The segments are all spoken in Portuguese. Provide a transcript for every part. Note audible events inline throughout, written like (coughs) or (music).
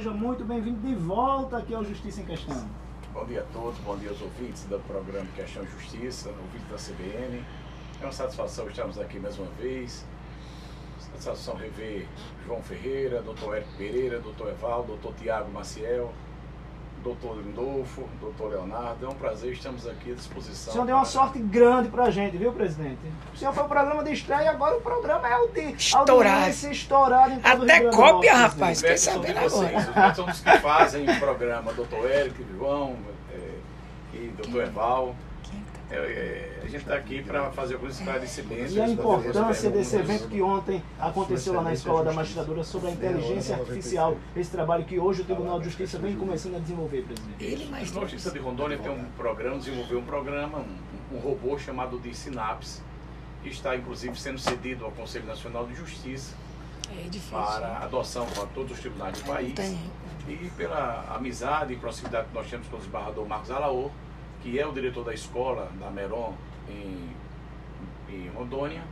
seja muito bem-vindo de volta aqui ao Justiça em Questão. Bom dia a todos, bom dia aos ouvintes do programa Questão Justiça, ouvintes da CBN. É uma satisfação estarmos aqui mais uma vez. Satisfação rever João Ferreira, doutor Eric Pereira, doutor Evaldo, doutor Tiago Maciel, doutor Lindolfo, doutor Leonardo. É um prazer, estamos aqui à disposição. O senhor deu uma sorte grande pra gente, viu, presidente? O senhor foi o programa de estreia e agora o programa é o de estourado. estourado em todo Até cópia, rapaz. São de sabendo vocês, agora. os são os que fazem o programa, doutor Eric, João é, e doutor Eval. É, é, a gente está aqui para fazer alguns esclarecimentos. E a importância desse evento que ontem aconteceu lá na Escola da Magistratura sobre a inteligência artificial, esse trabalho que hoje o Tribunal de Justiça vem começando a desenvolver, presidente. Ele mais A Justiça de Rondônia tem um programa, desenvolveu um programa, um, um robô chamado de Sinapse, que está inclusive sendo cedido ao Conselho Nacional de Justiça É difícil. para adoção para todos os tribunais do país. E pela amizade e proximidade que nós temos com o desembargador Marcos Alaor, que é o diretor da escola da Meron em, em Rondônia,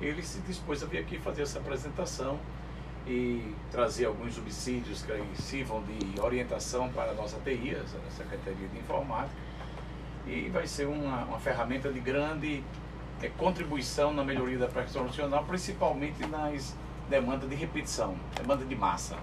ele se dispôs a vir aqui fazer essa apresentação e trazer alguns subsídios que sirvam de orientação para a nossa TI, a Secretaria de Informática, e vai ser uma, uma ferramenta de grande eh, contribuição na melhoria da prática nacional, principalmente nas demandas de repetição, demanda de massa.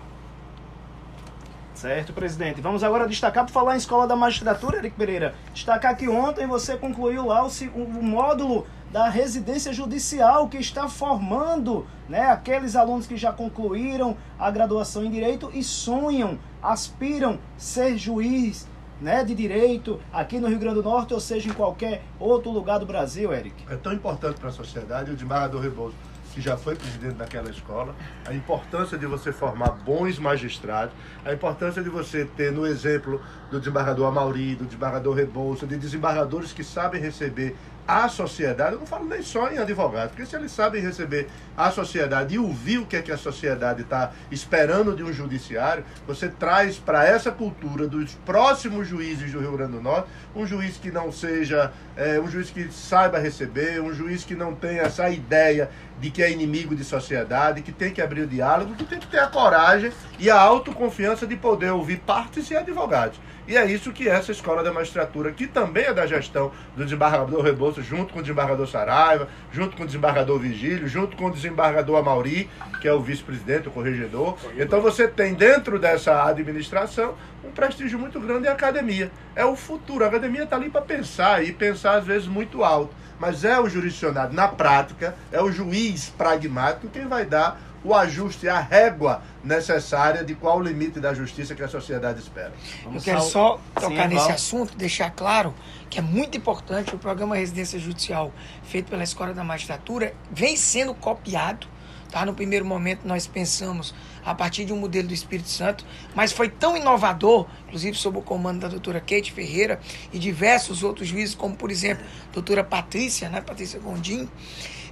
Certo, presidente. Vamos agora destacar, por falar em Escola da Magistratura, Eric Pereira, destacar que ontem você concluiu lá o, o módulo da residência judicial que está formando né, aqueles alunos que já concluíram a graduação em Direito e sonham, aspiram ser juiz né, de Direito aqui no Rio Grande do Norte ou seja em qualquer outro lugar do Brasil, Eric. É tão importante para a sociedade, o desembargador Rebouças, que já foi presidente daquela escola, a importância de você formar bons magistrados, a importância de você ter, no exemplo do desembargador Amauri, do desembargador Rebouças, de desembargadores que sabem receber a sociedade, eu não falo nem só em advogado, porque se eles sabem receber a sociedade e ouvir o que é que a sociedade está esperando de um judiciário, você traz para essa cultura dos próximos juízes do Rio Grande do Norte um juiz que não seja, é, um juiz que saiba receber, um juiz que não tenha essa ideia de que é inimigo de sociedade, que tem que abrir o diálogo, que tem que ter a coragem e a autoconfiança de poder ouvir partes e advogados. E é isso que essa escola da magistratura, que também é da gestão do desembargador Rebouças, junto com o desembargador Saraiva, junto com o desembargador Vigílio, junto com o desembargador Amauri, que é o vice-presidente, o corregedor. Então você tem dentro dessa administração um prestígio muito grande e a academia. É o futuro. A academia está ali para pensar e pensar às vezes muito alto. Mas é o jurisdicionado na prática, é o juiz pragmático quem vai dar o ajuste, a régua necessária de qual o limite da justiça que a sociedade espera. Eu quero só tocar Sim, nesse assunto, deixar claro que é muito importante o programa Residência Judicial feito pela Escola da Magistratura vem sendo copiado. Tá? No primeiro momento nós pensamos a partir de um modelo do Espírito Santo, mas foi tão inovador, inclusive sob o comando da doutora Kate Ferreira e diversos outros juízes, como por exemplo a doutora Patrícia, né? Patrícia Gondim,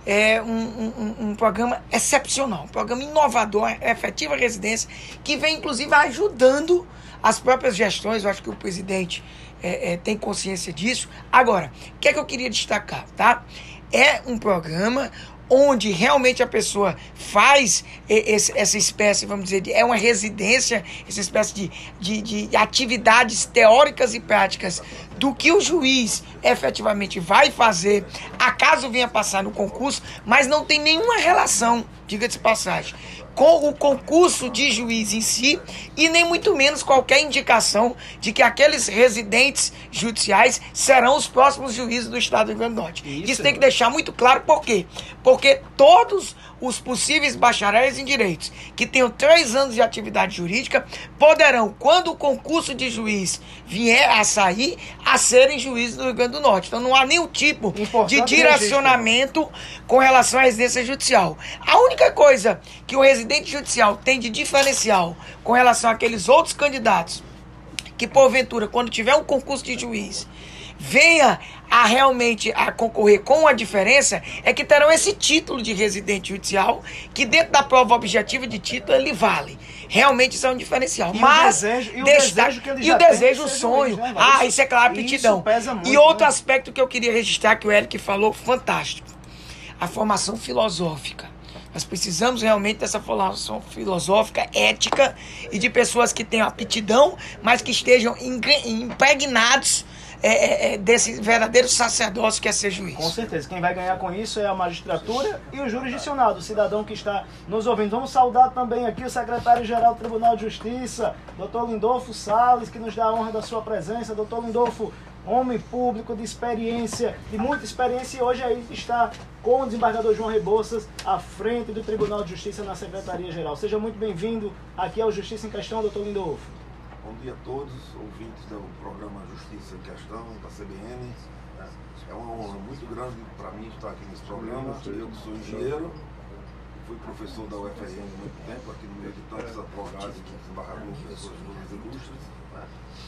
é um, um- um- programa excepcional, um programa inovador, efetiva residência, que vem inclusive ajudando as próprias gestões. Eu acho que o presidente é, é, tem consciência disso. Agora, o que é que eu queria destacar, tá? É um programa onde realmente a pessoa faz esse- essa espécie, vamos dizer, é uma residência, essa espécie de, de, de atividades teóricas e práticas do que o juiz efetivamente vai fazer, acaso venha passar no concurso, mas não tem nenhuma relação, diga-se de passagem, com o concurso de juiz em si e nem muito menos qualquer indicação de que aqueles residentes judiciais serão os próximos juízes do Estado do Rio Grande do Norte. Isso, Isso tem que deixar muito claro por quê? Porque todos os possíveis bacharéis em direitos que tenham três anos de atividade jurídica poderão, quando o concurso de juiz vier a sair, a serem juízes do Rio Grande do Norte. Então não há nenhum tipo Importante de direcionamento com relação à residência judicial. A única coisa que o residente judicial tem de diferencial com relação àqueles outros candidatos que porventura, quando tiver um concurso de juiz, venha a realmente a concorrer com a diferença, é que terão esse título de residente judicial, que dentro da prova objetiva de título ele vale. Realmente isso é um diferencial. E o Mas desejo- e o desejo que ele e o desejo, o sonho. ah, Isso- isso é claro, aptidão. muito, e outro né? aspecto que eu queria registrar que o Eric falou, fantástico. A formação filosófica. Nós precisamos realmente dessa formação filosófica, ética e de pessoas que tenham aptidão, mas que estejam impregnados é, é, é, desse verdadeiro sacerdócio que é ser juiz. Com certeza. Quem vai ganhar com isso é a magistratura e o jurisdicionado, o cidadão que está nos ouvindo. Vamos saudar também aqui o secretário-geral do Tribunal de Justiça, doutor Lindolfo Salles, que nos dá a honra da sua presença. Doutor Lindolfo, homem público de experiência, de muita experiência, e hoje aí está com o desembargador João Rebouças à frente do Tribunal de Justiça na Secretaria-Geral. Seja muito bem-vindo aqui ao Justiça em Questão, doutor Lindolfo. Bom dia a todos, ouvintes do programa Justiça em Questão, da CBN. É uma honra muito grande para mim estar aqui nesse programa. Eu que sou engenheiro, fui professor da UFRN há muito tempo, aqui no meio de tantos advogados e desembargadores, pessoas todas ilustres.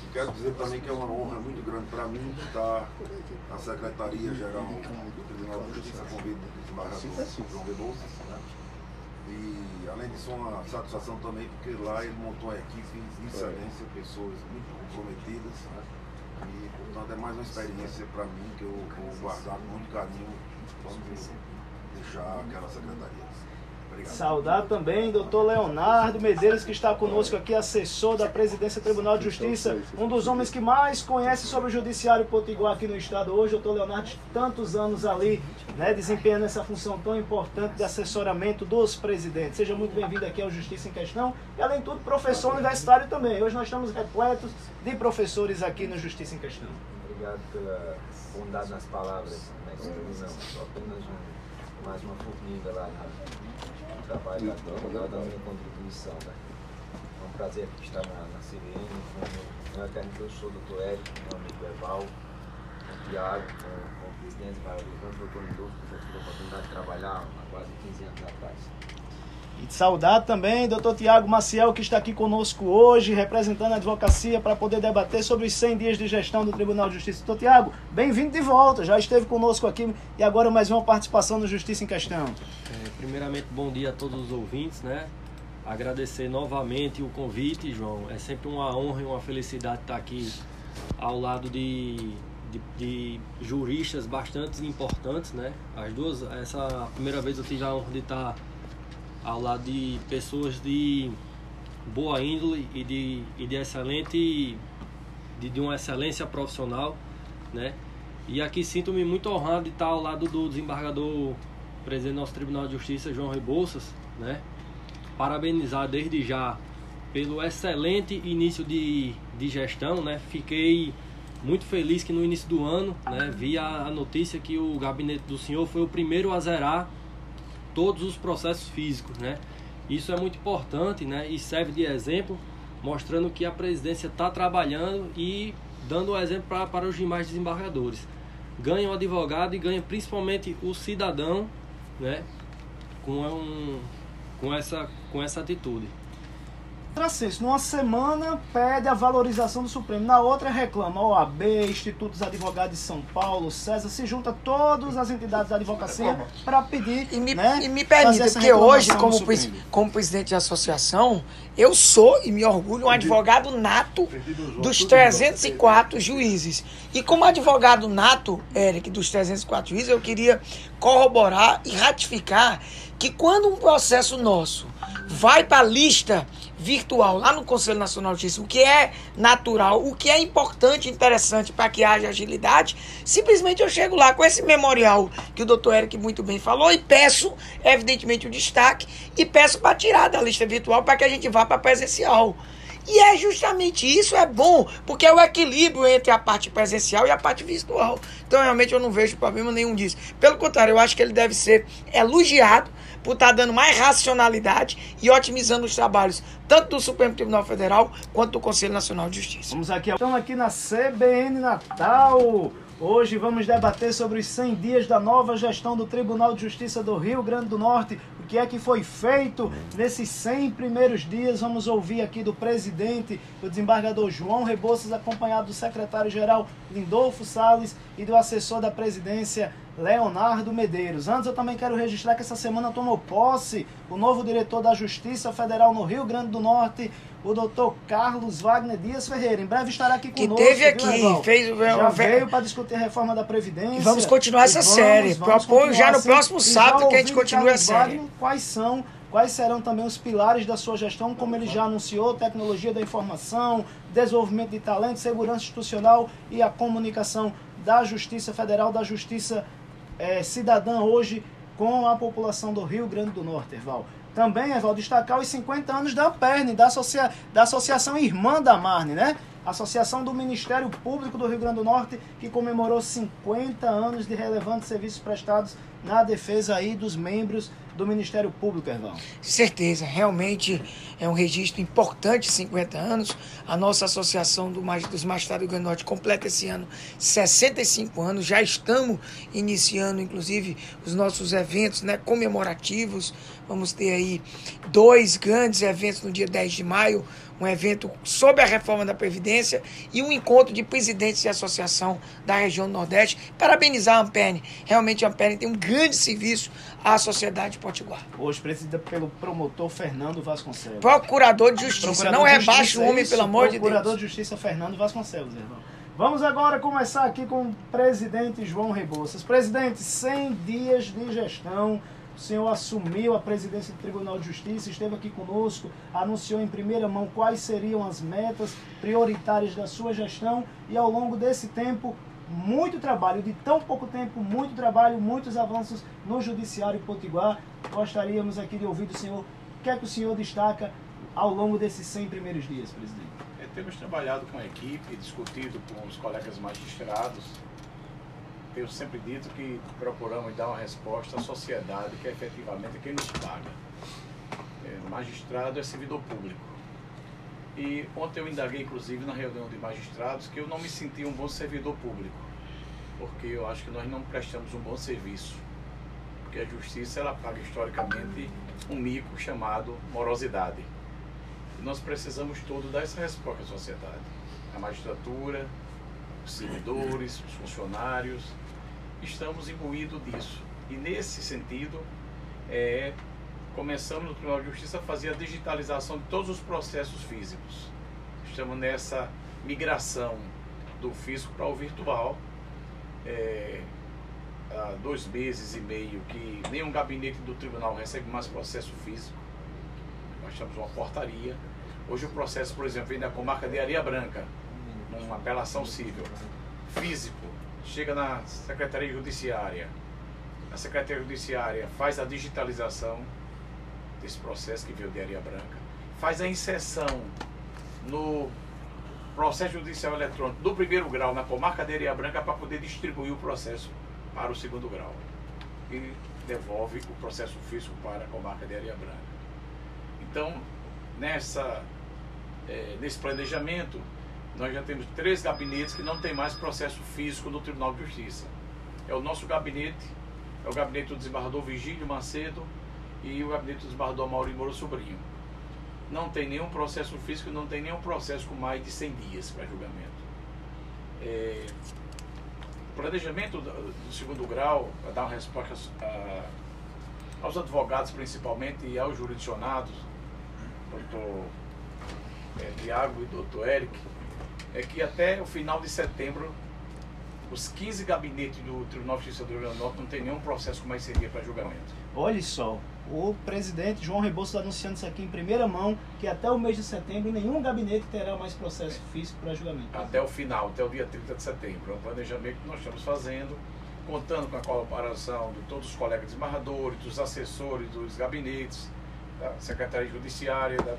E quero dizer também que é uma honra muito grande para mim estar na Secretaria-Geral do Tribunal de Justiça, convite do desembargador João Rebouças. Né? E além disso, uma satisfação também, porque lá ele montou uma equipe de excelência, pessoas muito comprometidas. Né? E, portanto, é mais uma experiência para mim que eu vou guardar com muito carinho quando deixar aquela secretaria. Obrigado. Saudar também doutor Leonardo Medeiros, que está conosco aqui, assessor da Presidência do Tribunal de Justiça, um dos homens que mais conhece sobre o Judiciário Potiguar aqui no Estado hoje. Doutor Leonardo, tantos anos ali, né, desempenhando essa função tão importante de assessoramento dos presidentes. Seja muito bem-vindo aqui ao Justiça em Questão e, além de tudo, professor universitário também. Hoje nós estamos repletos de professores aqui no Justiça em Questão. Obrigado pela bondade nas palavras, né, não, apenas um, mais uma formiga lá trabalho da Câmara, da minha contribuição. Né? É um prazer estar na, na CBN, com meu eterno professor, doutor Érico, meu amigo Eval, com o Tiago, com, o presidente Raul o doutor Lindolfo, que já tive a oportunidade de trabalhar há quase 15 anos atrás. E saudar também doutor Tiago Maciel, que está aqui conosco hoje, representando a advocacia para poder debater sobre os 100 dias de gestão do Tribunal de Justiça. Doutor Tiago, bem-vindo de volta, já esteve conosco aqui e agora mais uma participação no Justiça em Questão. Primeiramente, bom dia a todos os ouvintes, né? Agradecer novamente o convite, João. É sempre uma honra e uma felicidade estar aqui ao lado de, de, de juristas bastante importantes, né? As duas, essa primeira vez eu tive a honra de estar ao lado de pessoas de boa índole e de, e de excelente de, de uma excelência profissional, né? E aqui sinto-me muito honrado de estar ao lado do desembargador presidente do nosso Tribunal de Justiça, João Rebouças, né? Parabenizar desde já pelo excelente início de, de gestão, né? Fiquei muito feliz que no início do ano, né, vi a, a notícia que o gabinete do senhor foi o primeiro a zerar todos os processos físicos, né? Isso é muito importante, né? E serve de exemplo, mostrando que a presidência está trabalhando e dando o exemplo para, para os demais desembargadores. Ganha o advogado e ganha principalmente o cidadão, né? Com, um, com, essa, com essa atitude. Tracense, numa semana pede a valorização do Supremo, na outra reclama OAB, Institutos Advogados de São Paulo, César, se junta todas as entidades da advocacia para pedir. E me, né, e me permita, porque hoje, como, como presidente de associação, eu sou e me orgulho um advogado nato dos 304 juízes. E como advogado nato, Eric, dos 304 juízes, eu queria corroborar e ratificar que quando um processo nosso vai para a lista virtual lá no Conselho Nacional de Justiça, o que é natural, o que é importante interessante para que haja agilidade, simplesmente eu chego lá com esse memorial que o doutor Eric muito bem falou e peço, evidentemente, o destaque e peço para tirar da lista virtual para que a gente vá para presencial. E é justamente isso, é bom, porque é o equilíbrio entre a parte presencial e a parte virtual. Então, realmente, eu não vejo problema nenhum disso. Pelo contrário, eu acho que ele deve ser elogiado por estar tá dando mais racionalidade e otimizando os trabalhos, tanto do Supremo Tribunal Federal quanto do Conselho Nacional de Justiça. Vamos aqui, estamos aqui na CBN Natal. Hoje vamos debater sobre os 100 dias da nova gestão do Tribunal de Justiça do Rio Grande do Norte. O que é que foi feito nesses 100 primeiros dias? Vamos ouvir aqui do presidente, do desembargador João Rebouças, acompanhado do secretário-geral Lindolfo Salles e do assessor da presidência Leonardo Medeiros. Antes eu também quero registrar que essa semana tomou posse o novo diretor da Justiça Federal no Rio Grande do Norte, o doutor Carlos Wagner Dias Ferreira. Em breve estará aqui Que conosco. teve viu, aqui, Evaldo? fez Já ve- veio para discutir a reforma da Previdência. E vamos continuar essa E série. Propõe continuar já no assim. próximo sábado já que a gente continue a série. Wagner Quais são, quais serão também os pilares da sua gestão, como ele já anunciou, tecnologia da informação, desenvolvimento de talento, segurança institucional e a comunicação da Justiça Federal, da Justiça eh, Cidadã hoje com a população do Rio Grande do Norte, Erval. Também, Erval, destacar os 50 anos da Amperne, da, associa da Associação Irmã da Marne, né? Associação do Ministério Público do Rio Grande do Norte, que comemorou 50 anos de relevantes serviços prestados na defesa aí dos membros do Ministério Público, Erval. Certeza, realmente é um registro importante, 50 anos. A nossa Associação dos Magistrados do Grande Norte completa esse ano 65 anos. Já estamos iniciando, inclusive, os nossos eventos né, comemorativos. Vamos ter aí dois grandes eventos no dia 10 de maio. Um evento sobre a reforma da Previdência e um encontro de presidentes de associação da região do Nordeste. Parabenizar a Amperne. Realmente a Amperne tem um grande serviço à sociedade potiguar. Hoje presidida pelo promotor Fernando Vasconcelos. Procurador de Justiça. Procurador não de rebaixe Justiça, o homem, pelo amor de Procurador Deus. de Justiça Fernando Vasconcelos, irmão. Vamos agora começar aqui com o presidente João Rebouças. Presidente, 100 dias de gestão. O senhor assumiu a presidência do Tribunal de Justiça, esteve aqui conosco, anunciou em primeira mão quais seriam as metas prioritárias da sua gestão e ao longo desse tempo, muito trabalho, de tão pouco tempo, muito trabalho, muitos avanços no Judiciário Potiguar. Gostaríamos aqui de ouvir do senhor o que é que o senhor destaca ao longo desses 100 primeiros dias, presidente. É, temos trabalhado com a equipe, discutido com os colegas magistrados. Tenho sempre dito que procuramos dar uma resposta à sociedade, que é efetivamente quem nos paga. É, magistrado é servidor público. E ontem eu indaguei, inclusive, na reunião de magistrados, que eu não me senti um bom servidor público, porque eu acho que nós não prestamos um bom serviço. Porque a justiça ela paga historicamente um mico chamado morosidade. E nós precisamos todos dar essa resposta à sociedade. A magistratura, os servidores, os funcionários, estamos imbuídos disso. E nesse sentido, é, começamos no Tribunal de Justiça a fazer a digitalização de todos os processos físicos. Estamos nessa migração do físico para o virtual. É, há dois meses e meio que nenhum gabinete do tribunal recebe mais processo físico. Nós temos uma portaria. Hoje o processo, por exemplo, vem da comarca de Areia Branca, numa apelação civil. Físico, chega na Secretaria Judiciária. A Secretaria Judiciária faz a digitalização desse processo que veio de Areia Branca, faz a inserção no processo judicial eletrônico do primeiro grau na comarca de Areia Branca para poder distribuir o processo para o segundo grau e devolve o processo físico para a comarca de Areia Branca. Então, nessa, eh, nesse planejamento, nós já temos três gabinetes que não tem mais processo físico no Tribunal de Justiça. É o nosso gabinete, é o gabinete do desembargador Vigílio Macedo e o gabinete do desembargador Maurício Moura Sobrinho. Não tem nenhum processo físico, não tem nenhum processo com mais de 100 dias para julgamento. É, planejamento do, do segundo grau, para dar uma resposta a- aos advogados principalmente e aos jurisdicionados, doutor é, Tiago e doutor Eric, é que até o final de setembro os 15 gabinetes do Tribunal de Justiça do Rio Grande do Norte não tem nenhum processo com mais 100 dias para julgamento. Olha só, o presidente João Rebouças anunciando isso aqui em primeira mão, que até o mês de setembro nenhum gabinete terá mais processo físico para julgamento. até o final, até o dia 30 de setembro. É um planejamento que nós estamos fazendo, contando com a colaboração de todos os colegas desembargadores, dos assessores dos gabinetes, da Secretaria Judiciária, da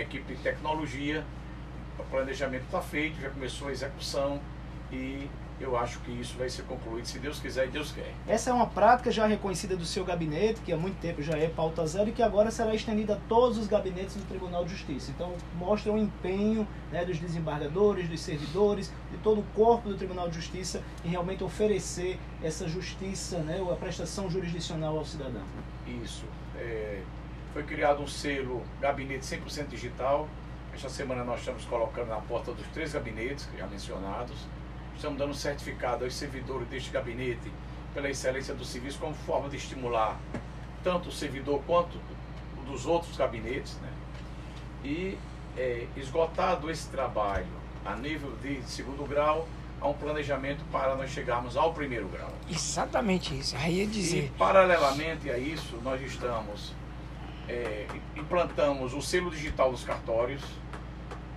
equipe de tecnologia. O planejamento está feito, já começou a execução e eu acho que isso vai ser concluído, se Deus quiser e Deus quer. Essa é uma prática já reconhecida do seu gabinete, que há muito tempo já é pauta zero e que agora será estendida a todos os gabinetes do Tribunal de Justiça. Então, mostra o empenho né, dos desembargadores, dos servidores, de todo o corpo do Tribunal de Justiça em realmente oferecer essa justiça, né, ou a prestação jurisdicional ao cidadão. Isso. É, foi criado um selo gabinete 100% digital. Esta semana nós estamos colocando na porta dos três gabinetes já mencionados. Estamos dando certificado aos servidores deste gabinete pela excelência do serviço como forma de estimular tanto o servidor quanto dos outros gabinetes, né? E é, esgotado esse trabalho a nível de segundo grau, a um planejamento para nós chegarmos ao primeiro grau. Exatamente isso. Aí ia dizer. E, paralelamente a isso, nós estamos é, implantamos o selo digital dos cartórios.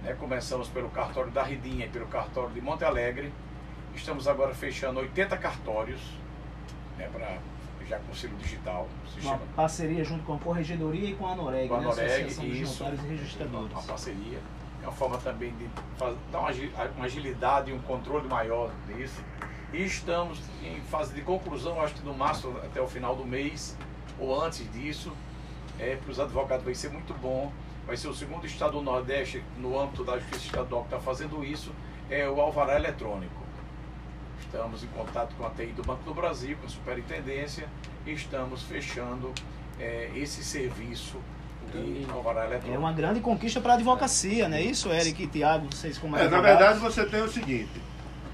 Né? Começamos pelo cartório da Ridinha e pelo cartório de Monte Alegre. Estamos agora fechando 80 cartórios né, para já com selo digital. Se Uma chama parceria junto com a Corregedoria e com a Noreg, com a né? Noreg, dos isso, Notários e Registradores. uma parceria. É uma forma também de dar uma agi- uma agilidade e um controle maior nisso. E estamos em fase de conclusão, acho que no máximo até o final do mês, ou antes disso, é, para os advogados vai ser muito bom. Vai ser o segundo estado do Nordeste, no âmbito da Justiça Estadual, que está fazendo isso, é o alvará eletrônico. Estamos em contato com a TI do Banco do Brasil, com a superintendência, e estamos fechando é, esse serviço de alvará eletrônico. É uma grande conquista para a advocacia, não é isso, Eric e Tiago? Vocês como É, na verdade você tem o seguinte,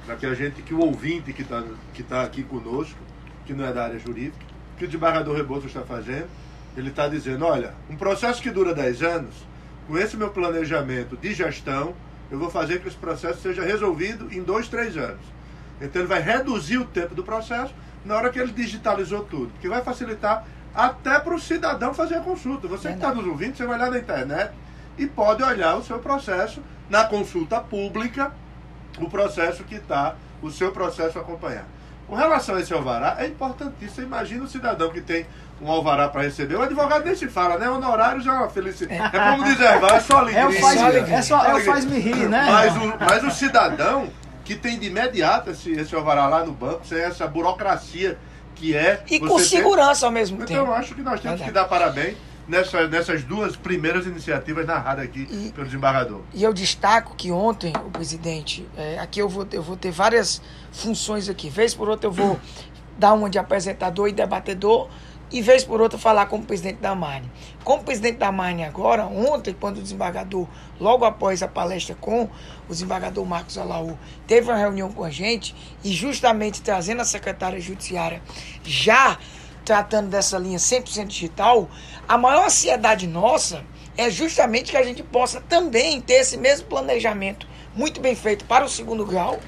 para que a gente, que o ouvinte que está que tá aqui conosco, que não é da área jurídica, que o desembargador Rebouças está fazendo, ele está dizendo, olha, um processo que dura 10 anos, com esse meu planejamento de gestão, eu vou fazer que esse processo seja resolvido em dois, três anos. Então ele vai reduzir o tempo do processo na hora que ele digitalizou tudo, que vai facilitar até para o cidadão fazer a consulta. Você que está nos ouvindo, você vai lá na internet e pode olhar o seu processo na consulta pública, o processo que está, o seu processo acompanhar. Com relação a esse alvará, é importantíssimo. Imagina o cidadão que tem um alvará para receber. O advogado nem se fala, né? Honorários é uma felicidade. É como diz Erval, é só alegria. É o faz, Só alegria. é só, é faz me rir, né? Mas o, mas o cidadão que tem de imediato esse, esse alvará lá no banco, sem essa burocracia que é. E com segurança ao mesmo Então tempo. eu acho que nós temos Verdade. que dar parabéns nessa, nessas duas primeiras iniciativas narradas aqui E- pelo desembargador. E eu destaco que ontem, o presidente, é, aqui eu vou, eu vou ter várias funções aqui. Vez por outra eu vou (clears throat) dar uma de apresentador e debatedor, e vez por outra falar como presidente da Marne. Como presidente da Marne agora, ontem, quando o desembargador, logo após a palestra com o desembargador Marcos Alaú, teve uma reunião com a gente, e justamente trazendo a secretária judiciária já tratando dessa linha 100% digital, a maior ansiedade nossa é justamente que a gente possa também ter esse mesmo planejamento muito bem feito para o segundo grau,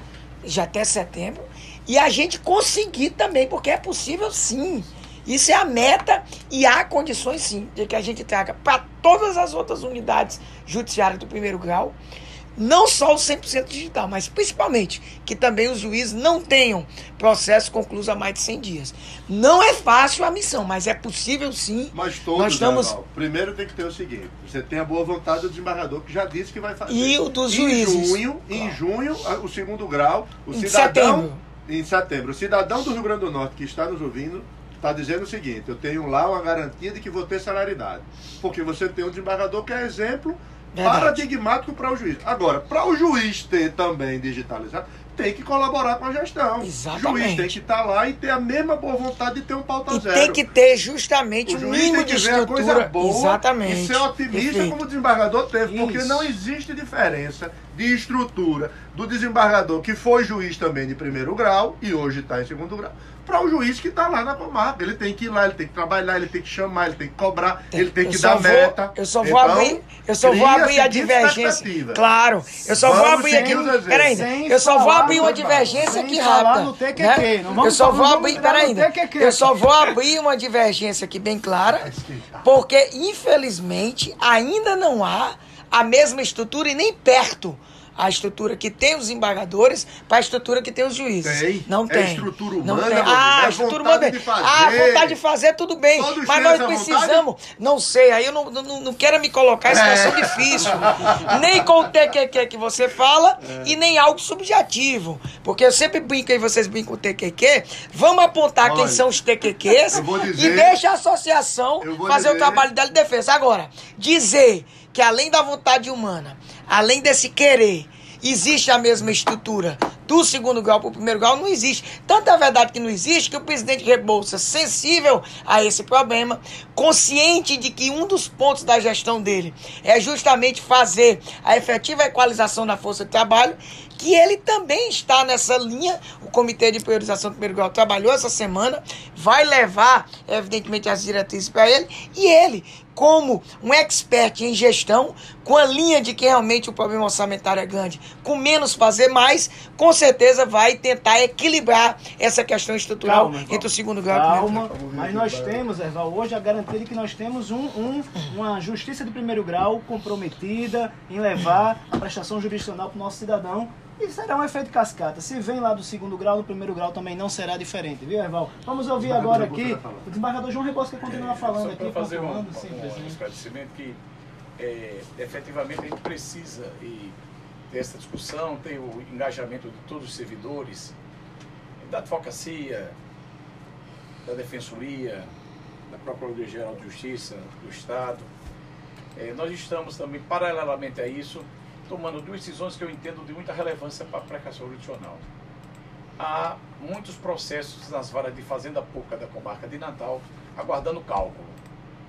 já até setembro, e a gente conseguir também, porque é possível sim. Isso é a meta e há condições sim de que a gente traga para todas as outras unidades judiciárias do primeiro grau, não só o 100% digital, mas principalmente que também os juízes não tenham processo concluído há mais de 100 dias. Não é fácil a missão, mas é possível sim. Mas todos, Nós estamos- Erval, primeiro tem que ter o seguinte: você tem a boa vontade do desembargador que já disse que vai fazer. E o dos em juízes. Junho, Em junho, o segundo grau, o Em cidadão. setembro. Em setembro. O cidadão do Rio Grande do Norte que está nos ouvindo está dizendo o seguinte: eu tenho lá uma garantia de que vou ter salariedade. Porque você tem um desembargador que é exemplo Verdade. paradigmático para o juiz. Agora, para o juiz ter também digitalizado, tem que colaborar com a gestão. Exatamente. O juiz tem que estar lá e ter a mesma boa vontade de ter um pauta E zero. tem que ter justamente O o juiz mínimo de que ver a coisa estrutura. boa Exatamente. e ser otimista Perfeito. como o desembargador teve, porque Isso. não existe diferença de estrutura do desembargador que foi juiz também de primeiro grau e hoje está em segundo grau, para o juiz que está lá na comarca. Ele tem que ir lá, ele tem que trabalhar, ele tem que chamar, ele tem que cobrar, ele tem Eu que dar vou- meta. Eu só vou Então, abrir, eu só vou abrir a divergência. Claro, eu só vou Vamos abrir seguir aqui. Peraí, eu só vou abrir uma divergência aqui rápida. no TQQ, né? não vamos- eu só vou abrir, peraí, TQQ. eu só vou abrir uma divergência aqui bem clara, porque infelizmente ainda não há a mesma estrutura e nem perto a estrutura que tem os embargadores para a estrutura que tem os juízes. Tem. Não É tem. estrutura Não humana, tem. meu amigo. Ah, É estrutura vontade humana. de fazer. Ah, vontade de fazer, tudo bem. Todos Mas nós precisamos. Não sei, aí eu não, não, não quero me colocar em situação É. difícil. Nem com o TQQ que você fala e nem algo subjetivo. Porque eu sempre brinco e vocês brincam com o TQQ. Vamos apontar quem Olha, são os TQQs vou e dizer- deixa a associação fazer o dizer- trabalho dela de defesa. Agora, dizer que além da vontade humana, além desse querer, existe a mesma estrutura do segundo grau para o primeiro grau não existe. Tanto é verdade que não existe que o presidente Rebouças, sensível a esse problema, consciente de que um dos pontos da gestão dele é justamente fazer a efetiva equalização da força de trabalho, que ele também está nessa linha. O Comitê de Priorização do Primeiro Grau trabalhou essa semana, vai levar, evidentemente, as diretrizes para ele, e ele, como um expert em gestão, com a linha de que realmente o problema orçamentário é grande, com menos fazer mais, com certeza vai tentar equilibrar essa questão estrutural Calma, entre o segundo grau e o primeiro grau. Mas nós temos, Erval, hoje a garantia de que nós temos um, um- uma justiça de primeiro grau comprometida em levar a prestação jurisdicional para o nosso cidadão. E será um efeito cascata. Se vem lá do segundo grau, no primeiro grau também não será diferente, viu, Erval? Vamos ouvir agora aqui o desembargador João Rebosca continuar falando É, Só aqui, fazer um, sim, um presidente. esclarecimento que é, efetivamente a gente precisa e dessa discussão, tem o engajamento de todos os servidores, da advocacia, da defensoria, da Procuradoria-Geral de Justiça do Estado. É, nós estamos também, paralelamente a isso, tomando duas decisões que eu entendo de muita relevância para a aplicação jurisdicional. Há muitos processos nas varas de Fazenda Pública da comarca de Natal aguardando cálculo.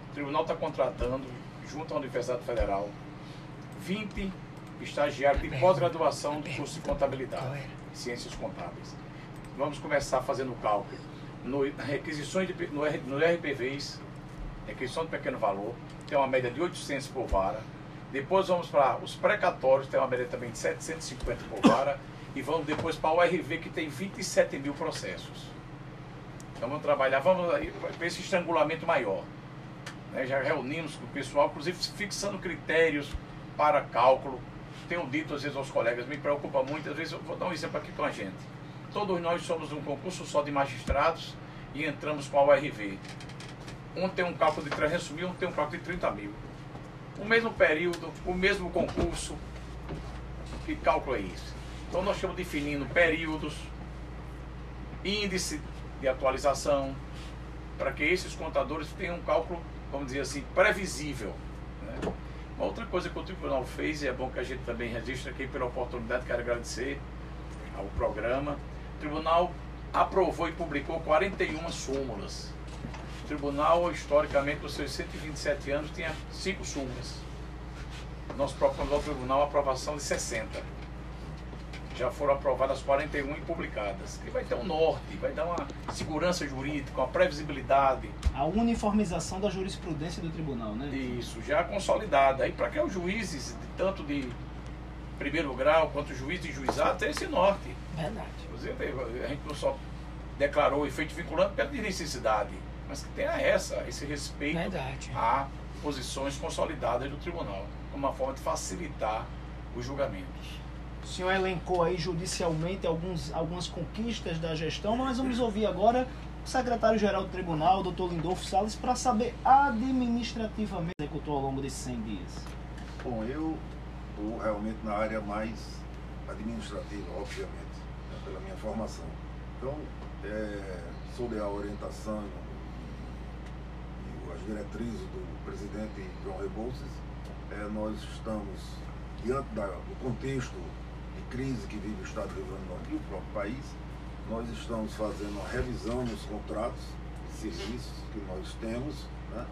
O tribunal está contratando, junto à Universidade Federal, 20 estagiários de pós-graduação do curso de contabilidade, ciências contábeis. Vamos começar fazendo cálculo no, requisições de, no, no RPVs, requisição de pequeno valor, tem uma média de 800 por vara. Depois vamos para os precatórios, tem uma média também de 750 por vara. E vamos depois para o RV, que tem 27 mil processos. Então vamos trabalhar, vamos para esse estrangulamento maior. né? Já reunimos com o pessoal, inclusive fixando critérios para cálculo. Tenho dito às vezes aos colegas, me preocupa muito, às vezes eu vou dar um exemplo aqui com a gente. Todos nós somos um concurso só de magistrados e entramos com a URV. Um tem um cálculo de 300 mil, um tem um cálculo de 30 mil. O mesmo período, o mesmo concurso. Que cálculo é isso? Então nós estamos definindo períodos, índice de atualização, para que esses contadores tenham um cálculo, vamos dizer assim, previsível. né? Uma outra coisa que o tribunal fez, e é bom que a gente também registre aqui pela oportunidade, quero agradecer ao programa. O tribunal aprovou e publicou 41 súmulas. Tribunal, historicamente, nos seus 127 anos, tinha cinco súmulas. Nós propomos ao tribunal a aprovação de 60 já foram aprovadas 41 e publicadas. Que vai ter um norte, vai dar uma segurança jurídica, uma previsibilidade. A uniformização da jurisprudência do tribunal, né? Isso, já consolidada. Aí para que os juízes, tanto de primeiro grau quanto juiz de juizado, tem esse norte. Verdade. Inclusive, a gente não só declarou efeito vinculante pela necessidade, mas que tenha essa, esse respeito Verdade. a posições consolidadas do tribunal, como uma forma de facilitar os julgamentos. O senhor elencou aí judicialmente alguns, algumas conquistas da gestão, mas vamos ouvir agora o secretário-geral do tribunal, doutor Lindolfo Salles, para saber administrativamente o que executou ao longo desses 100 dias. Bom, eu estou realmente na área mais administrativa, obviamente, né, pela minha formação. Então, é, sob a orientação e as diretrizes do presidente João Rebouças, é, nós estamos, diante da- do contexto de crise que vive o Estado do Rio Grande do Norte e o próprio país, nós estamos fazendo uma revisão nos contratos de serviços que nós temos, né?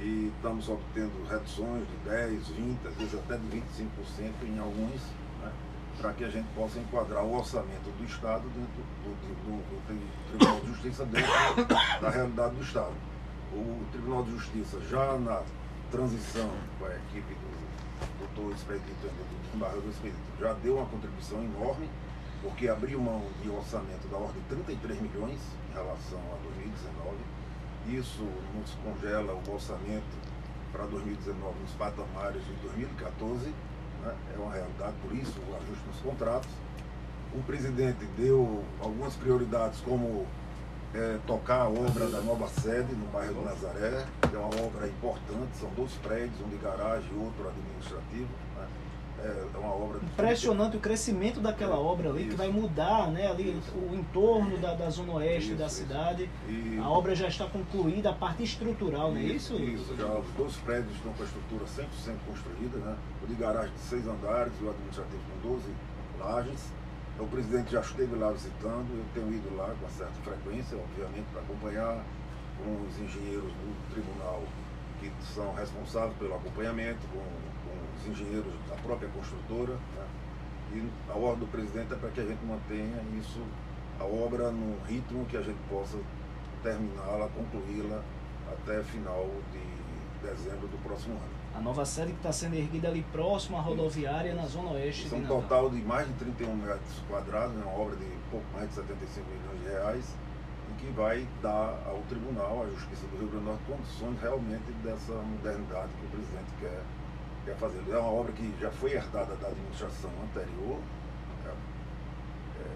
e estamos obtendo reduções de 10, 20, às vezes até de 25% em alguns, né, para que a gente possa enquadrar o orçamento do Estado dentro do, do- do- do Tri- Tribunal de Justiça dentro da realidade do Estado. O Tribunal de Justiça já na transição com a equipe do doutor Expedito, do desembargador Expedito, já deu uma contribuição enorme, porque abriu mão de orçamento da ordem de 33 milhões em relação a 2019 isso nos congela o orçamento para 2019 nos patamares de 2014, né? é uma realidade, por isso o ajuste nos contratos. O presidente deu algumas prioridades, como eh, tocar a obra da nova sede no bairro do Nazaré, que é uma obra importante, são dois prédios, um de garagem e outro administrativo. né? É uma obra de Impressionante o crescimento daquela obra ali, que Isso. vai mudar né, ali Isso. o entorno da, da zona oeste Isso, da cidade. E- A obra já está concluída, a parte estrutural, não é isso? Isso, já os dois prédios estão com a estrutura 100% construída, né? O de garagem de seis andares e o administrativo com 12 lajes. O presidente já esteve lá visitando, eu tenho ido lá com certa frequência, obviamente, para acompanhar com os engenheiros do tribunal que são responsáveis pelo acompanhamento, com, com os engenheiros da própria construtora. Né? E a ordem do presidente é para que a gente mantenha isso, a obra num ritmo que a gente possa terminá-la, concluí-la até final de dezembro do próximo ano. A nova sede que está sendo erguida ali próximo à rodoviária, na zona oeste Isso é um total de mais de 31 metros quadrados, é uma obra de pouco mais de 75 milhões de reais, e que vai dar ao tribunal, à Justiça do Rio Grande do Norte, condições realmente dessa modernidade que o presidente quer, quer fazer. É uma obra que já foi herdada da administração anterior. É, é,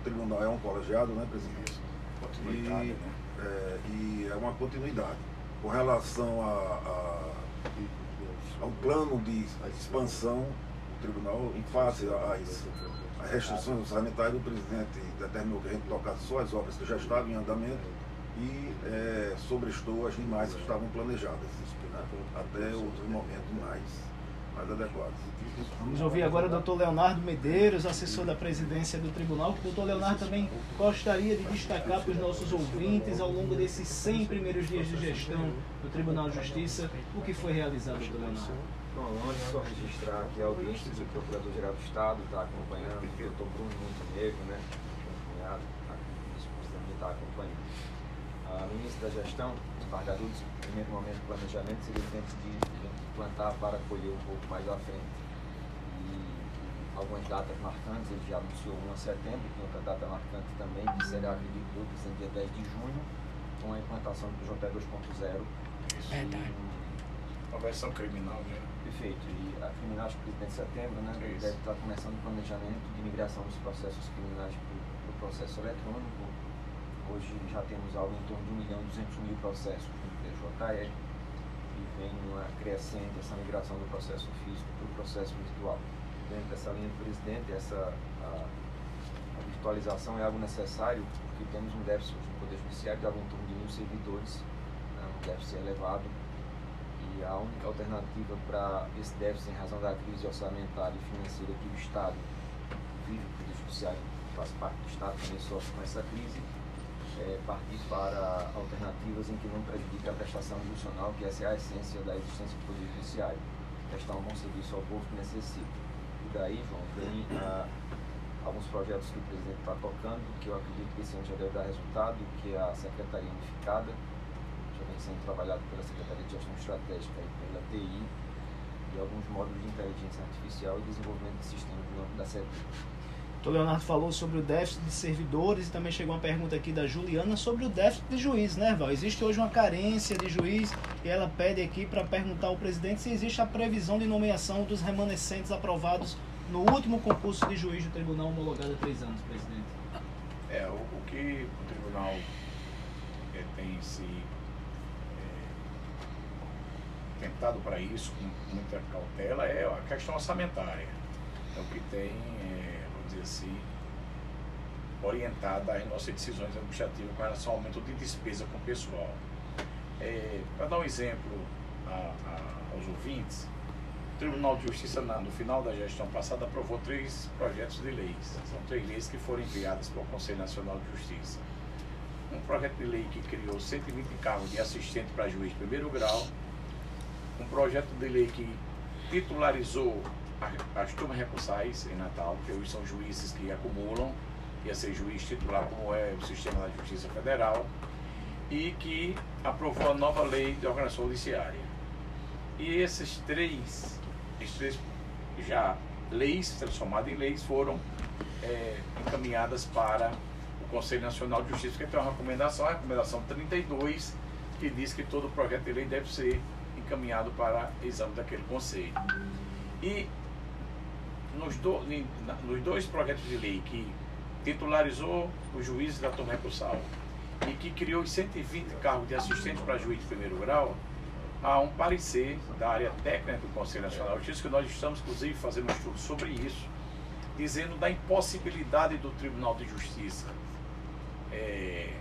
o tribunal é um colegiado, né, presidente? Continuidade, E, né? é, e é uma continuidade. Com relação a, a- ao plano de expansão, o tribunal, em face às, restrições sanitárias, o presidente determinou que a gente tocasse só as obras que já estavam em andamento e é, sobrestou as demais que estavam planejadas, até outro momento mais, mais adequado. Vamos ouvir agora o doutor Leonardo Medeiros, assessor da presidência do tribunal, que o doutor Leonardo também gostaria de destacar para os nossos ouvintes, ao longo desses 100 primeiros dias de gestão do Tribunal de Justiça, o que foi realizado, doutor Leonardo. Bom, antes só registrar aqui a audiência do Procurador-Geral do Estado, está acompanhando, o doutor Bruno Montenegro, né, cunhado, tá, também está acompanhando. A ministra da Gestão, desembargador, no primeiro momento do planejamento, seria o tempo de plantar para colher um pouco mais à frente. E algumas datas marcantes, ele já anunciou 1 de setembro, tem outra data marcante também, que será, acredito que será dia 10 de junho, com a implantação do JP 2.0. Verdade. Uma versão criminal, né? Perfeito. E a criminal, acho que 30 de setembro, né? Isso. Deve estar começando o planejamento de migração dos processos criminais para o processo eletrônico. Hoje já temos algo em torno de 1 milhão e 200 mil processos no PJE vem uma crescente essa migração do processo físico para o processo virtual. Dentro dessa linha do presidente, essa a, a virtualização é algo necessário porque temos um déficit no Poder Judiciário de algo em torno de mil servidores, né? um déficit elevado e a única alternativa para esse déficit em razão da crise orçamentária e financeira que o Estado vive, o Poder Judiciário faz parte do Estado, também sofre com essa crise, é partir para alternativas em que não prejudique a prestação judicial, que essa é a essência da existência do Poder Judiciário, prestar um bom serviço ao povo que necessita. E daí, João, vem ah, alguns projetos que o presidente está tocando, que eu acredito que esse ano já deve dar resultado, que é a Secretaria Unificada, já vem sendo trabalhado pela Secretaria de Gestão Estratégica e pela TI, e alguns módulos de inteligência artificial e desenvolvimento de sistemas no âmbito da CETI. O Leonardo falou sobre o déficit de servidores e também chegou uma pergunta aqui da Juliana sobre o déficit de juiz, né, Val? Existe hoje uma carência de juiz e ela pede aqui para perguntar ao presidente se existe a previsão de nomeação dos remanescentes aprovados no último concurso de juiz do tribunal homologado há três anos, presidente. É, o, o que o tribunal eh, tem se eh, tentado para isso com muita cautela é a questão orçamentária. É o que tem, vamos dizer assim, orientada as nossas decisões administrativas com relação ao aumento de despesa com o pessoal. para dar um exemplo a- a- aos ouvintes, o Tribunal de Justiça, na- no final da gestão passada, aprovou três projetos de leis. São três leis que foram enviadas para o Conselho Nacional de Justiça. Um projeto de lei que criou 120 cargos de assistente para juiz de primeiro grau. Um projeto de lei que titularizou as turmas recursais em Natal, que hoje são juízes que acumulam, ia ser juiz titular, como é o sistema da Justiça Federal, e que aprovou a nova lei de organização judiciária. E esses três, esses três já leis transformadas em leis foram é, encaminhadas para o Conselho Nacional de Justiça, que tem uma recomendação, a recomendação 32, que diz que todo projeto de lei deve ser encaminhado para exame daquele conselho. E nos, do- nos dois projetos de lei que titularizou os juízes da turma recursal e que criou os 120 cargos de assistente para juiz de primeiro grau, há um parecer da área técnica do Conselho Nacional de Justiça, que nós estamos, inclusive, fazendo um estudo sobre isso, dizendo da impossibilidade do Tribunal de Justiça é,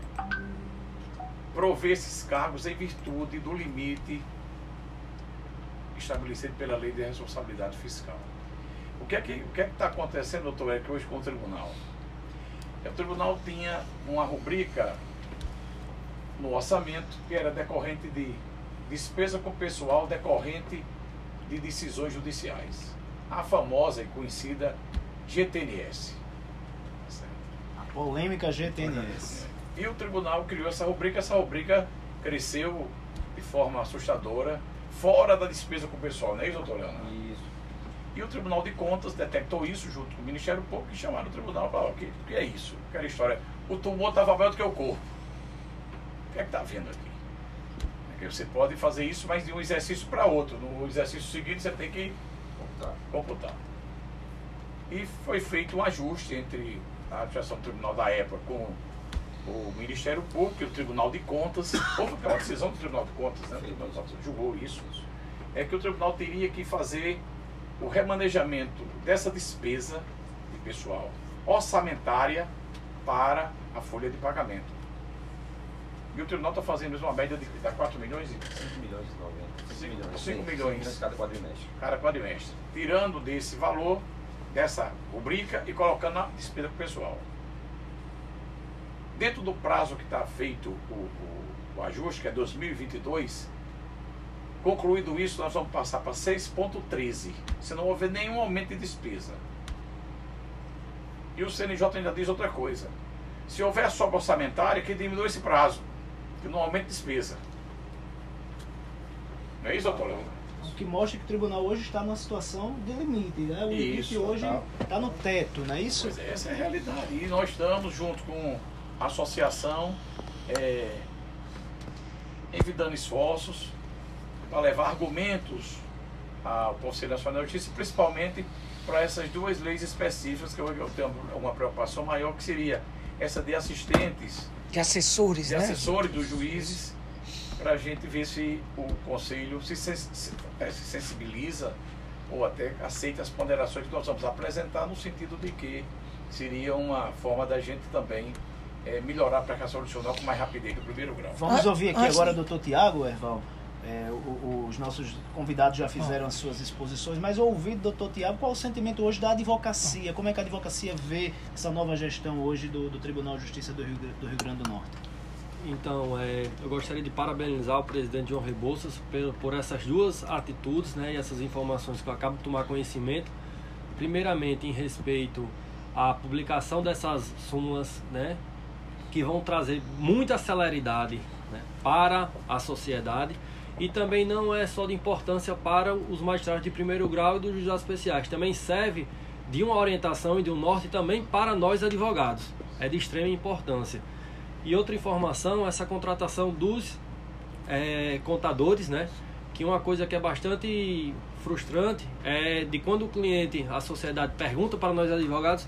prover esses cargos em virtude do limite estabelecido pela Lei de Responsabilidade Fiscal. O que é que o que é está acontecendo, doutor Eric, hoje com o tribunal? O tribunal tinha uma rubrica no orçamento que era decorrente de despesa com pessoal decorrente de decisões judiciais. A famosa e conhecida GTNS. A polêmica GTNS. E o tribunal criou essa rubrica, essa rubrica cresceu de forma assustadora, fora da despesa com pessoal, não é isso, doutor Leonardo? E o Tribunal de Contas detectou isso junto com o Ministério Público e chamaram o tribunal para falar, o que, o que é isso? Aquela história, o tumor estava maior do que o corpo. O que é que está vendo aqui? É você pode fazer isso, mas de um exercício para outro. No exercício seguinte você tem que Computar. computar. E foi feito um ajuste entre a administração do tribunal da época com o Ministério Público e o Tribunal de Contas. Houve uma decisão do Tribunal de Contas, né? O Tribunal de Contas julgou isso. É que o tribunal teria que fazer o remanejamento dessa despesa de pessoal orçamentária para a folha de pagamento. E o tribunal está fazendo uma média de dá 4 milhões e 5 milhões e 90. 5 Cinco- milhões. cinco sim, milhões. cinco cada quadrimestre. cada quadrimestre, tirando desse valor, dessa rubrica e colocando na despesa pro pessoal. Dentro do prazo que está feito o, o- o ajuste, que é 2022, concluído isso, nós vamos passar para 6,13, se não houver nenhum aumento de despesa. E o CNJ ainda diz outra coisa. Se houver sobra orçamentária, que diminua esse prazo, que não aumente despesa. Não é isso, doutor Leandro? O que mostra que o tribunal hoje está numa situação de limite, né? O limite Isso, hoje tá. está no teto, não é isso? Pois é, essa é a realidade. E nós estamos, junto com a associação, é, envidando esforços para levar argumentos ao Conselho Nacional de Justiça, principalmente para essas duas leis específicas que hoje eu tenho uma preocupação maior, que seria essa de assistentes, De assessores, de né? assessores dos juízes, para a gente ver se o Conselho se, sens- se, eh, se sensibiliza ou até aceita as ponderações que nós vamos apresentar, no sentido de que seria uma forma da gente também eh, melhorar a aplicação adicional com mais rapidez no primeiro grau. Vamos Ah, ouvir aqui antes agora o doutor Tiago, Erval. É, o- os nossos convidados já fizeram as suas exposições, mas ouvir do doutor Tiago, qual o sentimento hoje da advocacia? Como é que a advocacia vê essa nova gestão hoje do, do Tribunal de Justiça do Rio, do Rio Grande do Norte? Então, é, eu gostaria de parabenizar o presidente João Rebouças por, por essas duas atitudes né, e essas informações que eu acabo de tomar conhecimento. Primeiramente, em respeito à publicação dessas súmulas, né, que vão trazer muita celeridade né, para a sociedade e também não é só de importância para os magistrados de primeiro grau e dos juizados especiais, também serve de uma orientação e de um norte também para nós advogados. É de extrema importância. E outra informação, essa contratação dos eh, contadores, né? Que uma coisa que é bastante frustrante é de quando o cliente, a sociedade pergunta para nós advogados,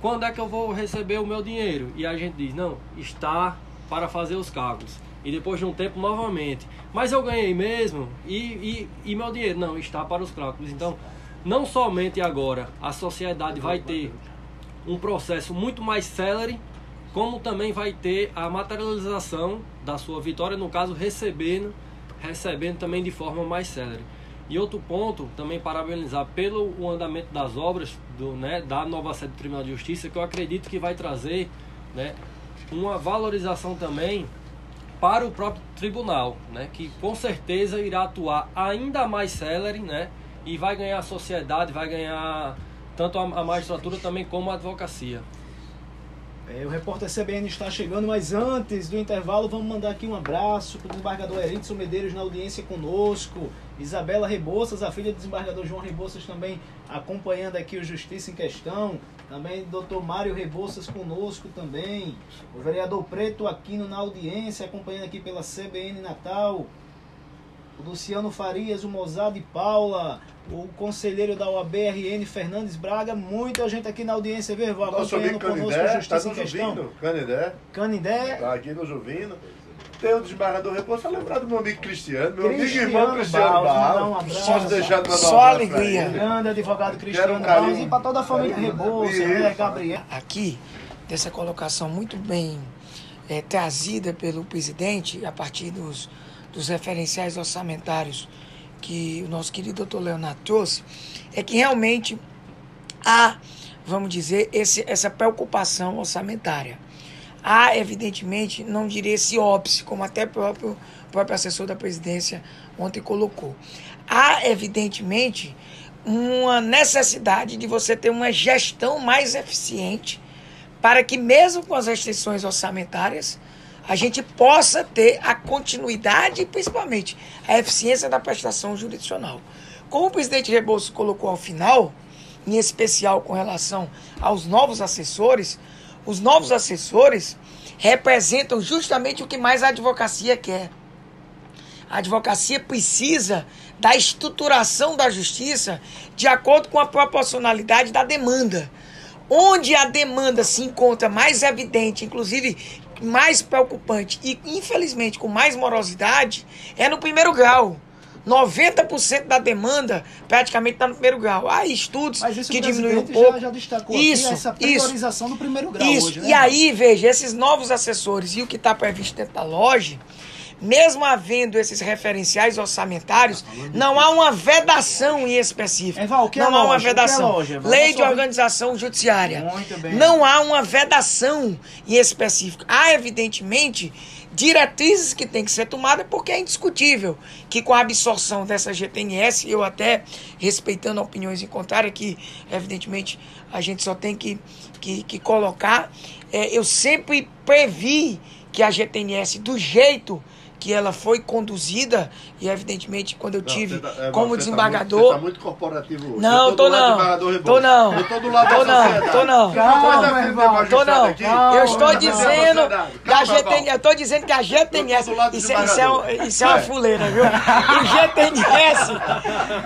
quando é que eu vou receber o meu dinheiro? E a gente diz, não, está para fazer os cálculos. E depois de um tempo novamente, mas eu ganhei mesmo e, e, e meu dinheiro? Não, está para os cálculos. Então, não somente agora a sociedade vai ter um processo muito mais célere, como também vai ter a materialização da sua vitória, no caso, recebendo, recebendo também de forma mais célere. E outro ponto, também parabenizar pelo andamento das obras do, né, da nova sede do Tribunal de Justiça, que eu acredito que vai trazer né, uma valorização também para o próprio tribunal, né, que com certeza irá atuar ainda mais célere, né, e vai ganhar a sociedade, vai ganhar tanto a, a magistratura também como a advocacia. É, o repórter CBN está chegando, mas antes do intervalo, vamos mandar aqui um abraço para o desembargador Eritson Medeiros na audiência conosco. Isabela Rebouças, a filha do desembargador João Rebouças, também acompanhando aqui o Justiça em Questão. Também doutor Mário Rebouças conosco também. O vereador Preto Aquino na audiência, acompanhando aqui pela CBN Natal. O Luciano Farias, o Mozart de Paula, o conselheiro da OAB-RN, Fernandes Braga, muita gente aqui na audiência, Verval, Nosso amigo acompanhando conosco Canindé, está Justiça em Questão. ouvindo. Canindé, Canindé, está aqui nos ouvindo. Tem o desembargador Repouso, lembrar do meu amigo Cristiano, meu amigo e Cristiano irmão Cristiano Barros, mandar um abraço. Posso deixar de Só alegria. grande advogado Cristiano um. Barros e para toda a família. Rebouça, né. Gabriel. aqui dessa colocação muito bem eh, trazida pelo presidente a partir dos, dos referenciais orçamentários que o nosso querido doutor Leonardo trouxe, é que realmente há, vamos dizer, esse, essa preocupação orçamentária. Há, evidentemente, não diria esse óbice, como até o próprio, próprio assessor da presidência ontem colocou. Há, evidentemente, uma necessidade de você ter uma gestão mais eficiente para que, mesmo com as restrições orçamentárias, a gente possa ter a continuidade e, principalmente, a eficiência da prestação jurisdicional. Como o presidente Rebouças colocou ao final, em especial com relação aos novos assessores, os novos assessores representam justamente o que mais a advocacia quer. A advocacia precisa da estruturação da justiça de acordo com a proporcionalidade da demanda. Onde a demanda se encontra mais evidente, inclusive mais preocupante e, infelizmente, com mais morosidade, é no primeiro grau. 90% da demanda praticamente está no primeiro grau. Há estudos que diminuem um pouco. Já, já destacou isso, essa priorização isso, do primeiro grau isso. hoje, né? E aí, veja, esses novos assessores e o que está previsto dentro da loja, mesmo havendo esses referenciais orçamentários, não há uma vedação em específico. É não há uma loja? É vedação. loja, Eval? Lei de organização judiciária. Muito bem. Não há uma vedação em específico. Há, evidentemente, diretrizes que têm que ser tomadas, porque é indiscutível que com a absorção dessa GTNS, eu até respeitando opiniões em contrário, que evidentemente a gente só tem que, que, que colocar, é, eu sempre previ que a GTNS, do jeito que ela foi conduzida, e evidentemente quando eu Não, tive tá- é, como você desembargador. Tá muito, você tá muito corporativo hoje. Não, Eu tô do lado do não. desembargador Tô não. Eu tô do lado Tô da não, sociedade. tô não. Calma, Tô não. Eu estou dizendo sociedade. que a Calma, GTN, eu estou dizendo que a GTNS, do isso, é- isso é, um- isso é uma É. fuleira, viu? O GTNS,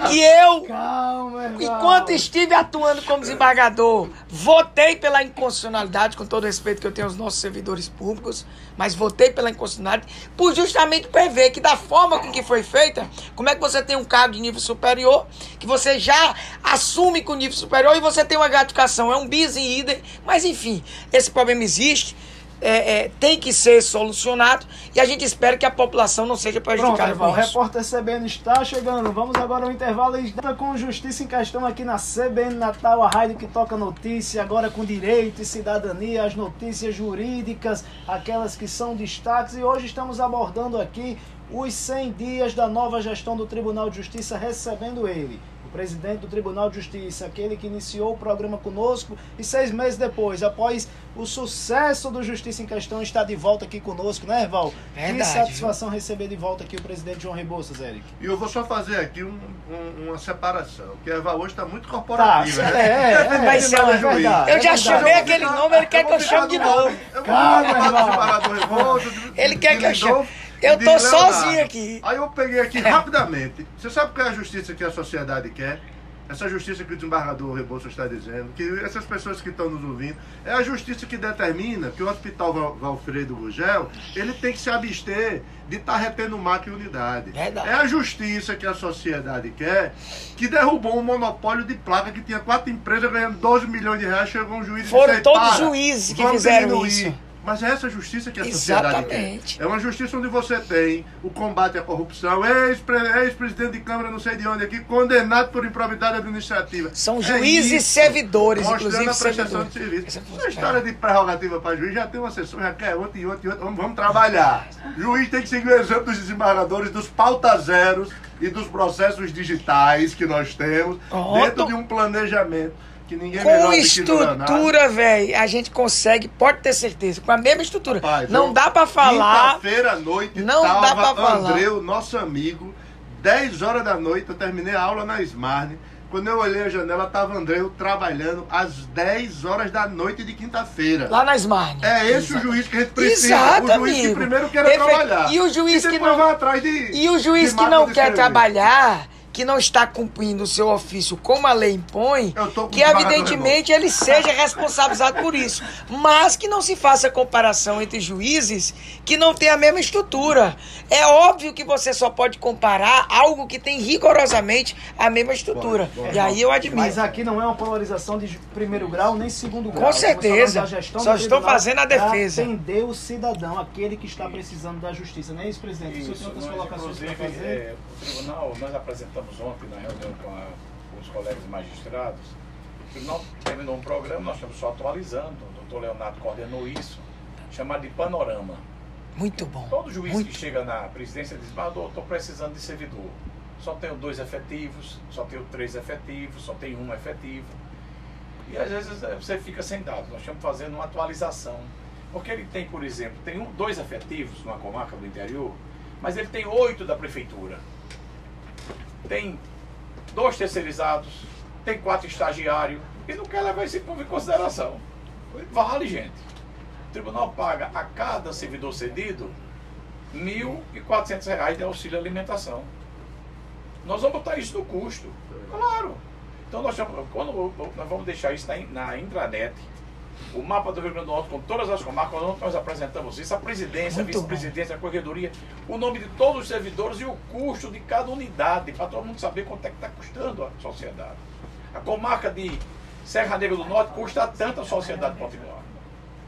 que eu, Calma, enquanto estive atuando como desembargador, votei pela inconstitucionalidade, com todo o respeito que eu tenho aos nossos servidores públicos, mas votei pela inconstitucionalidade por justamente prever que da forma com que foi feita, como é que você tem um cargo de nível superior, que você já assume com nível superior e você tem uma gratificação, é um bis em idem, mas enfim, esse problema existe. É, é, tem que ser solucionado e a gente espera que a população não seja Pronto, prejudicada Eval, o repórter CBN está chegando. Vamos agora ao intervalo e com Justiça em Questão aqui na CBN Natal, a rádio que toca notícia, agora com direito e cidadania, as notícias jurídicas, aquelas que são destaques. E hoje estamos abordando aqui os 100 dias da nova gestão do Tribunal de Justiça, recebendo ele. Presidente do Tribunal de Justiça, aquele que iniciou o programa conosco e seis meses depois, após o sucesso do Justiça em Questão, está de volta aqui conosco, né, Erval? que Verdade, satisfação receber de volta aqui o presidente João Rebouças, Eric. E eu vou só fazer aqui um- um- uma separação, que a Eva hoje está muito Tá, corporativa. é, né? é, (laughs) é, Vai é, ser é verdade, Eu é já verdade. chamei aquele nome, ele quer que eu chame de novo. Calma, irmão. Ele quer que eu chame. Eu tô sozinho aqui. Aí eu peguei aqui rapidamente. Você sabe qual é a justiça que a sociedade quer? Essa justiça que o desembargador Rebouças está dizendo, que essas pessoas que estão nos ouvindo, é a justiça que determina que o Hospital Val- Valfredo Gugel, ele tem que se abster de estar retendo maca e unidade. Verdade. É a justiça que a sociedade quer, que derrubou um monopólio de placa que tinha quatro empresas ganhando 12 milhões de reais, chegou um juiz e Foram disse, todos "Para, juízes que fizeram diminuir." isso. Mas é essa justiça que a sociedade Exatamente. quer. É uma justiça onde você tem o combate à corrupção, ex-pre- ex-presidente de Câmara, não sei de onde aqui, condenado por improbidade administrativa. São É juízes isso. servidores, Mostrando inclusive a prestação de servidores. serviço. Essa- Essa história de prerrogativa para juiz já tem um assessor, já quer outro e outro e outro. Vamos, vamos trabalhar. Juiz tem que seguir o exemplo dos desembargadores, dos pauta zeros e dos processos digitais que nós temos, Pronto. dentro de um planejamento que ninguém é Com que estrutura, velho, a gente consegue, pode ter certeza, com a mesma estrutura. Rapaz, não dá pra falar. Quinta-feira à noite, Não dá pra falar. Andreu, nosso amigo, 10 horas da noite, eu terminei a aula na Smarne. Quando eu olhei a janela, tava Andreu trabalhando às 10 horas da noite de quinta-feira. Lá na Smart. É esse o juiz que a gente precisa. Exato, o juiz que amigo. primeiro quer Perfeito. trabalhar. E o juiz que depois não- vai atrás de. E o juiz que não quer trabalhar, que não está cumprindo o seu ofício como a lei impõe, que evidentemente ele seja responsabilizado por isso. Mas que não se faça comparação entre juízes que não têm a mesma estrutura. É óbvio que você só pode comparar algo que tem rigorosamente a mesma estrutura. Bora, bora. E aí eu admiro. Mas aqui não é uma polarização de primeiro grau nem segundo grau. Com certeza. Só estou fazendo a defesa. Atender o cidadão, aquele que está precisando da justiça. Não é isso, presidente? O senhor Isso, tem outras colocações para inclusive, fazer? é, o tribunal, nós apresentamos ontem na reunião com, a- com os colegas magistrados O tribunal terminou um programa, nós estamos só atualizando, o doutor Leonardo coordenou isso, chamado de Panorama. Muito bom. Todo juiz Muito que chega na presidência diz, mas estou precisando de servidor. Só tenho dois efetivos, só tenho três efetivos, só tenho um efetivo. E às vezes eh, você fica sem dados. Nós estamos fazendo uma atualização. Porque ele tem, por exemplo, tem um, dois efetivos numa comarca do interior, mas ele tem oito da prefeitura. Tem dois terceirizados, tem quatro estagiários, e não quer levar esse povo em consideração. Vale, gente. O tribunal paga a cada servidor cedido R$ 1.400 de auxílio alimentação. Nós vamos botar isso no custo. Claro. Então nós, chamamos, quando, nós vamos deixar isso na, na intranet, o mapa do Rio Grande do Norte com todas as comarcas, onde nós apresentamos isso, a presidência, a vice-presidência, a corredoria, o nome de todos os servidores e o custo de cada unidade, para todo mundo saber quanto é que está custando a sociedade. A comarca de Serra Negra do Norte custa tanto a sociedade potiguar.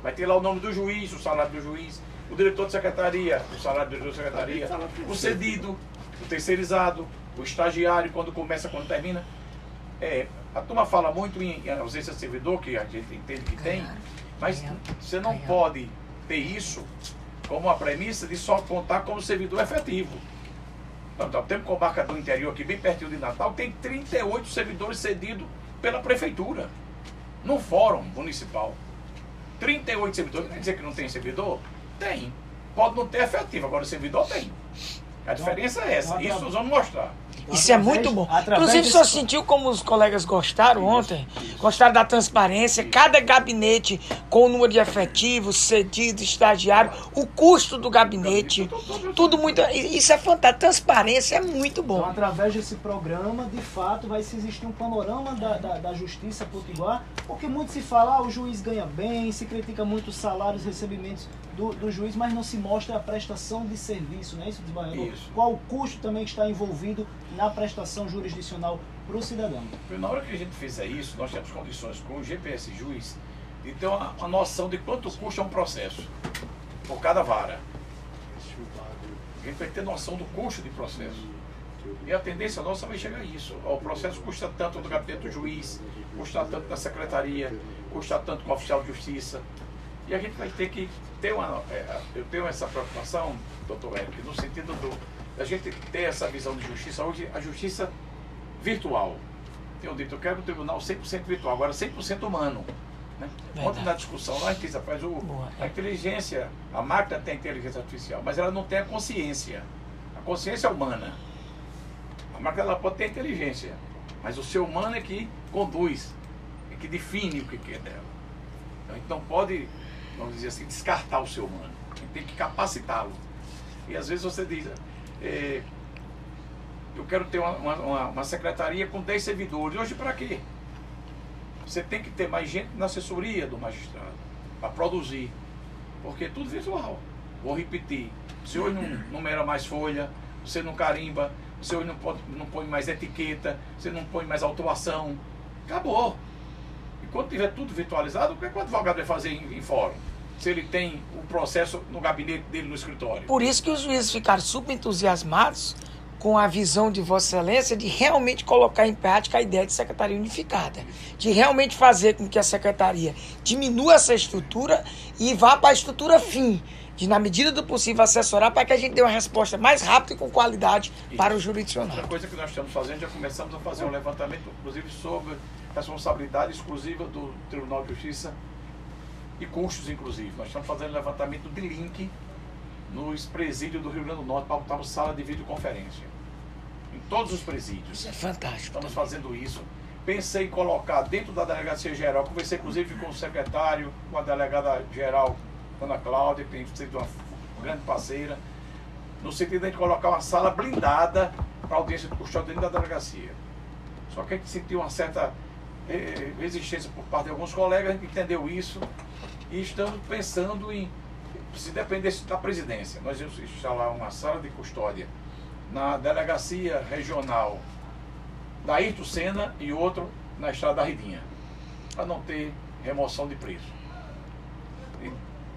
Vai ter lá o nome do juiz, o salário do juiz, o diretor de secretaria, o salário do diretor de secretaria, o cedido, o terceirizado, o estagiário, quando começa, quando termina. É, a turma fala muito em, ausência de servidor, que a gente entende que tem, mas você não pode ter isso como uma premissa de só contar como servidor efetivo. Então, temos comarca do interior aqui, bem pertinho de Natal, tem 38 servidores cedidos pela prefeitura, no fórum municipal. 38 servidores, quer dizer que não tem servidor? Tem. Pode não ter efetivo, agora o servidor tem. A diferença é essa. Isso nós vamos mostrar. Isso é Através- muito bom. Inclusive, o desse- senhor sentiu como os colegas gostaram ontem? Gostaram da transparência? Cada gabinete com o número de efetivos, cedido, estagiário, o custo do gabinete, tudo muito. Isso é fantástico. Transparência é muito Então, bom. através desse programa, de fato, vai se existir um panorama da, da, da justiça potiguar, porque muito se fala, ah, o juiz ganha bem, se critica muito os salários, recebimentos do, do juiz, mas não se mostra a prestação de serviço, não é isso, desembargador? Isso. Qual o custo também que está envolvido na prestação jurisdicional para o cidadão? Na hora que a gente fizer isso, nós temos condições com o GPS Juiz de ter uma, uma noção de quanto custa um processo por cada vara. A gente vai ter noção do custo de processo. E a tendência nossa vai chegar a isso. O processo custa tanto no gabinete do juiz, custa tanto na secretaria, custa tanto com o oficial de justiça. E a gente vai ter que ter uma. é, eu tenho essa preocupação, doutor Eric, no sentido do, da gente ter essa visão de justiça. Hoje, a justiça virtual. Tenho dito, eu quero um tribunal 100% virtual, agora 100% humano. Né? Ontem na discussão lá, a gente faz o, Boa, a inteligência, a máquina tem inteligência artificial, mas ela não tem a consciência. A consciência é humana. A máquina ela pode ter inteligência, mas o ser humano é que conduz, é que define o que que é dela. Então a gente não pode, vamos dizer assim, descartar o ser humano. Tem que capacitá-lo. E às vezes você diz, eh, eu quero ter uma, uma- uma- secretaria com 10 servidores. Hoje para quê? Você tem que ter mais gente na assessoria do magistrado para produzir. Porque é tudo virtual. Vou repetir. Você hoje não numera mais folha, você não carimba, você hoje não, pode, não põe mais etiqueta, você não põe mais autuação. Acabou. Quando tiver tudo virtualizado, o que, é que o advogado vai fazer em, em fórum? Se ele tem o processo no gabinete dele no escritório. Por isso que os juízes ficaram super entusiasmados com a visão de Vossa Excelência de realmente colocar em prática a ideia de secretaria unificada, de realmente fazer com que a secretaria diminua essa estrutura e vá para a estrutura fim, de na medida do possível assessorar para que a gente dê uma resposta mais rápida e com qualidade para o Outra jurisdicional. coisa que nós estamos fazendo, já começamos a fazer um levantamento, inclusive, sobre responsabilidade exclusiva do Tribunal de Justiça e custos, inclusive. Nós estamos fazendo levantamento de link nos presídios do Rio Grande do Norte para botar sala de videoconferência. Em todos os presídios. Isso é fantástico. Estamos fazendo isso. Pensei em colocar dentro da delegacia geral, conversei inclusive com o secretário, com a delegada geral, Ana Cláudia, que tem sido uma grande parceira, no sentido de colocar uma sala blindada para audiência de custódia dentro da delegacia. Só que a gente sentiu uma certa resistência por parte de alguns colegas, a gente entendeu isso e estamos pensando em, se dependesse da presidência, nós íamos instalar uma sala de custódia na delegacia regional da Ayrton Senna e outro na Estrada da Ridinha, para não ter remoção de preço. E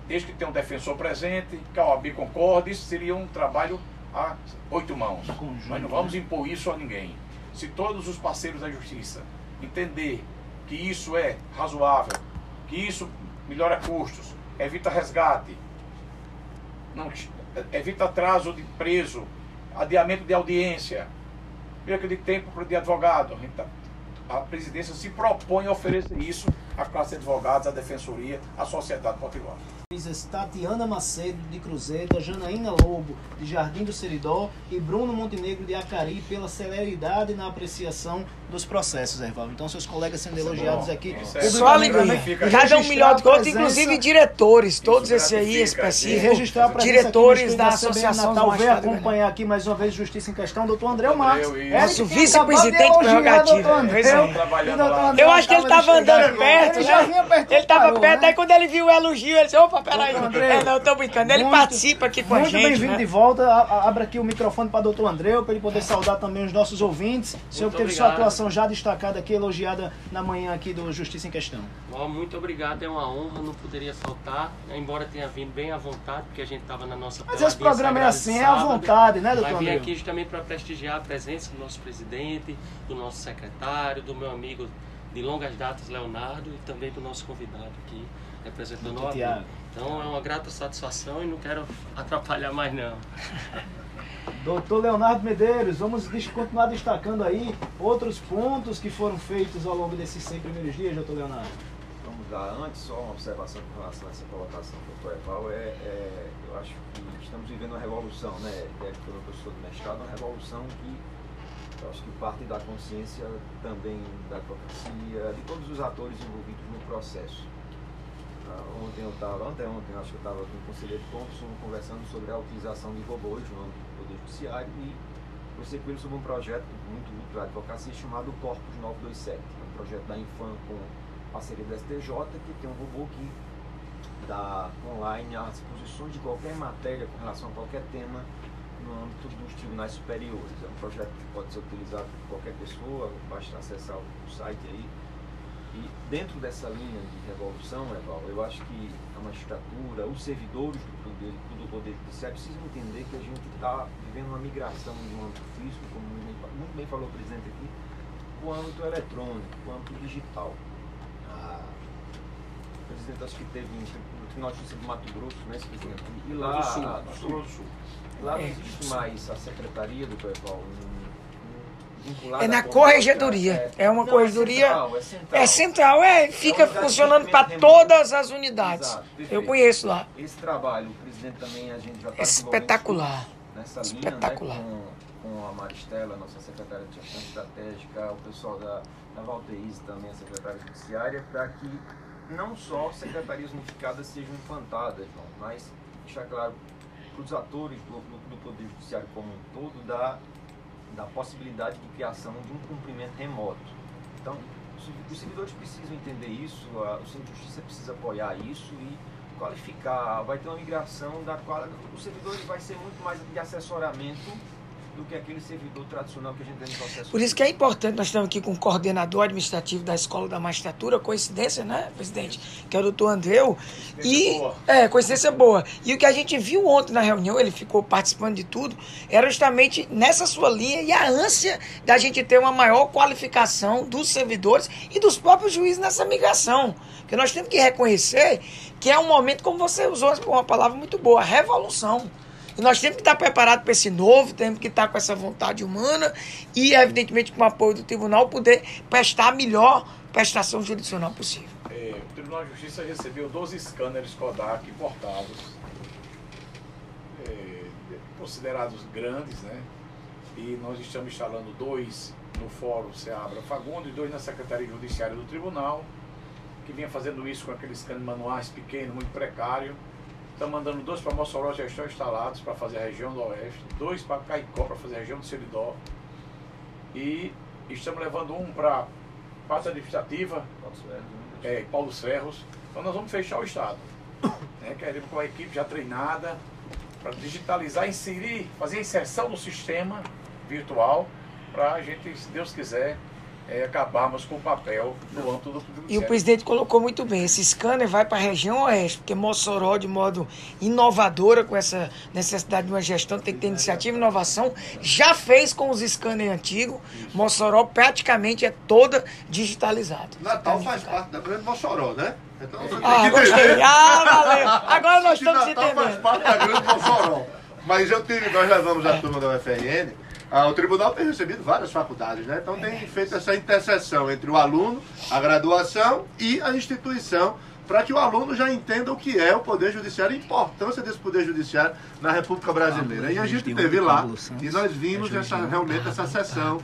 desde que tenha um defensor presente, que a OAB concorde, isso seria um trabalho a oito mãos. Conjunto, Nós não vamos impor isso a ninguém. Se todos os parceiros da justiça entender que isso é razoável, que isso melhora custos, evita resgate, não, evita atraso de preso, adiamento de audiência, perca de tempo de advogado. Tá, a presidência se propõe a oferecer isso à classe de advogados, à defensoria, à sociedade potiguar. Tatiana Macedo, de Cruzeta, Janaína Lobo, de Jardim do Seridó e Bruno Montenegro, de Acari, pela celeridade na apreciação dos processos, Erval. Então, seus colegas sendo Isso é elogiados bom. aqui. É Só alegria. Cada um melhor do que outro, inclusive diretores, todos esses aí específicos. Diretores da Associação Natal, Magistrados acompanhar aqui mais uma vez Justiça em Questão, doutor André Marques. Nosso vice-presidente prerrogativo. é. André Eu acho que ele acaba de tava chegar andando perto, Ele já né? vinha perto, Ele tava parou, perto, né? aí quando ele viu o elogio, ele disse, opa, peraí. Doutor André, É, não, tô brincando. Ele muito- participa aqui com a Muito gente. bem-vindo né? de volta. Abra aqui o microfone para doutor Andreu, para ele poder saudar também os nossos ouvintes. O senhor Muito teve sua obrigado. atuação já destacada aqui, elogiada na manhã aqui do Justiça em Questão. Ó, muito obrigado, é uma honra, não poderia faltar, embora tenha vindo bem à vontade, porque a gente estava na nossa Mas esse programa é assim, é à vontade, né, doutor Mas vim aqui justamente para prestigiar a presença do nosso presidente, do nosso secretário, do meu amigo de longas datas, Leonardo, e também do nosso convidado aqui, representando o. Tiago. Então é uma grata satisfação e não quero atrapalhar mais não. (laughs) Doutor Leonardo Medeiros, vamos continuar destacando aí outros pontos que foram feitos ao longo desses 100 primeiros dias, doutor Leonardo. Vamos lá, antes só uma observação com relação a essa colocação do Dr. Eval, é, é, eu acho que estamos vivendo uma revolução, né? É que foi professor do mestrado, uma revolução que eu acho que parte da consciência também da advocacia, de todos os atores envolvidos no processo. Estava, ontem, ontem acho que eu estava com o conselheiro Thompson conversando sobre a utilização de robôs no âmbito do Poder Judiciário e conversei com ele sobre um projeto muito útil à advocacia chamado Corpus 927, é um projeto da Infam com parceria da STJ, que tem um robô que dá online as posições de qualquer matéria com relação a qualquer tema no âmbito dos tribunais superiores. É um projeto que pode ser utilizado por qualquer pessoa, basta acessar o site aí. E dentro dessa linha de revolução, Eval, eu acho que a magistratura, os servidores do poder, do poder judiciário precisam entender que a gente está vivendo uma migração de um âmbito físico, como muito bem, falou o presidente aqui, para o âmbito eletrônico, para o âmbito digital. Ah, o presidente acho que teve no Tribunal de Justiça do Mato Grosso, né, esse presidente? E lá, Do Sul, do Sul, do Sul. lá não É. existe mais a secretaria do Eval vinculada É na corregedoria. É uma Não, corregedoria- central, é central. É central, é, fica É unidade de funcionando para todas as unidades. Exato, Eu conheço lá. Esse trabalho, o presidente também, a gente já está Espetacular. nessa Espetacular. linha, né, com, com a Maristela, nossa secretária de gestão estratégica, o pessoal da, da Valteís também, a secretária judiciária, para que não só secretarias unificadas sejam implantadas, João, mas deixar claro para os atores do, do, do Poder Judiciário como um todo da, da possibilidade de criação de um cumprimento remoto. Então, os- servidores precisam entender isso, o Centro de Justiça precisa apoiar isso e qualificar. Vai ter uma migração da qual o servidor vai ser muito mais de assessoramento do que aquele servidor tradicional que a gente tem no processo. Por isso que é importante, nós estamos aqui com o coordenador administrativo da Escola da Magistratura, coincidência, né, presidente? Que é o doutor Andreu. E, boa. é, coincidência boa. E o que a gente viu ontem na reunião, ele ficou participando de tudo, era justamente nessa sua linha e a ânsia da gente ter uma maior qualificação dos servidores e dos próprios juízes nessa migração. Porque nós temos que reconhecer que é um momento, como você usou uma palavra muito boa, revolução. E nós temos que estar preparados para esse novo, temos que estar com essa vontade humana e, evidentemente, com o apoio do tribunal, poder prestar a melhor prestação jurisdicional possível. É, o Tribunal de Justiça recebeu 12 scanners Kodak importados, é, considerados grandes, né? E nós estamos instalando dois no Fórum Seabra Fagundes, dois na Secretaria Judiciária do Tribunal, que vinha fazendo isso com aqueles scanner manuais pequenos, muito precário. Estamos mandando dois para Mossoró, já estão instalados para fazer a região do Oeste, dois para Caicó, para fazer a região do Seridó. E estamos levando um para Pasta Administrativa, é, Paulo Ferros. Então nós vamos fechar o estado. (coughs) Né? Queremos com a equipe já treinada para digitalizar, inserir, fazer a inserção no sistema virtual para a gente, se Deus quiser, é, acabarmos com o papel no âmbito do E o presidente colocou muito bem, esse scanner vai para a região oeste, porque Mossoró, de modo inovadora, com essa necessidade de uma gestão, tem que ter iniciativa e inovação, já fez com os scanners antigos. Mossoró praticamente é toda digitalizada. Natal faz parte da grande Mossoró, né? Então você tem Ah, que gostei. entender Ah, valeu. Agora nós estamos se Natal faz entendendo. parte da grande Mossoró. Mas eu tive, nós levamos a turma da UFRN, ah, o tribunal tem recebido várias faculdades, né? Então tem feito essa interseção entre o aluno, a graduação e a instituição, para que o aluno já entenda o que é o Poder Judiciário e a importância desse Poder Judiciário na República Brasileira. E a gente teve lá, e nós vimos essa, realmente essa sessão,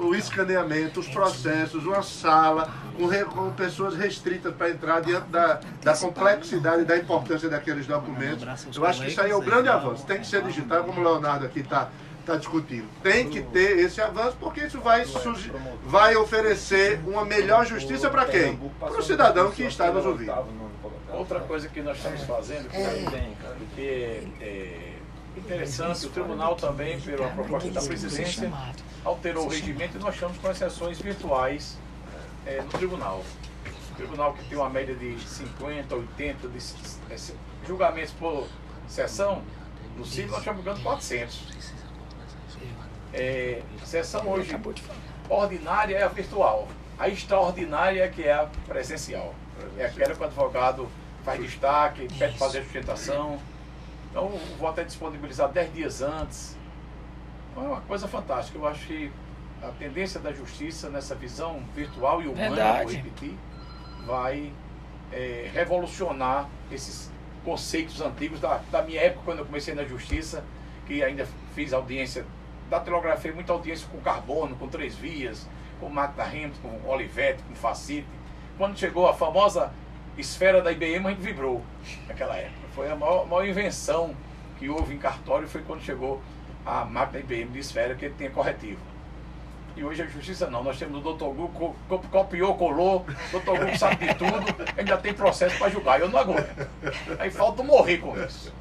o escaneamento, os processos, uma sala com, com pessoas restritas para entrar diante da, da complexidade e da importância daqueles documentos. Eu acho que isso aí é o grande avanço. Tem que ser digital, como o Leonardo aqui está está discutindo. Tem que ter esse avanço, porque isso vai, sugi- vai oferecer uma melhor justiça para quem? Para o cidadão que está nos ouvindo. Outra coisa que nós estamos fazendo, que é, que é interessante, o tribunal também, pela proposta da presidência, alterou o regimento e nós estamos com as sessões virtuais é, no tribunal. O tribunal que tem uma média de 50, 80 de, é, julgamentos por sessão, no CID nós estamos jogando 400. É, sessão hoje ordinária é a virtual. A extraordinária é que é a presencial. É aquela que o advogado faz destaque, pede fazer sustentação. Então o voto é disponibilizado 10 dias antes. Então, é uma coisa fantástica. Eu acho que a tendência da justiça nessa visão virtual e humana, Verdade. vou repetir, vai é, revolucionar esses conceitos antigos da, da minha época, quando eu comecei na justiça, que ainda fiz audiência, datilografei muita audiência com carbono, com três vias, com Magda Hamilton, com Olivetti, com Facite. Quando chegou a famosa esfera da IBM, a gente vibrou naquela época. Foi a maior, maior invenção que houve em cartório, foi quando chegou a máquina IBM de esfera, que tinha corretivo. E hoje a justiça não. Nós temos o co- co- copiou, colou, o doutor Gu sabe de tudo, ainda tem processo para julgar. Eu não aguento. Aí falta morrer com isso.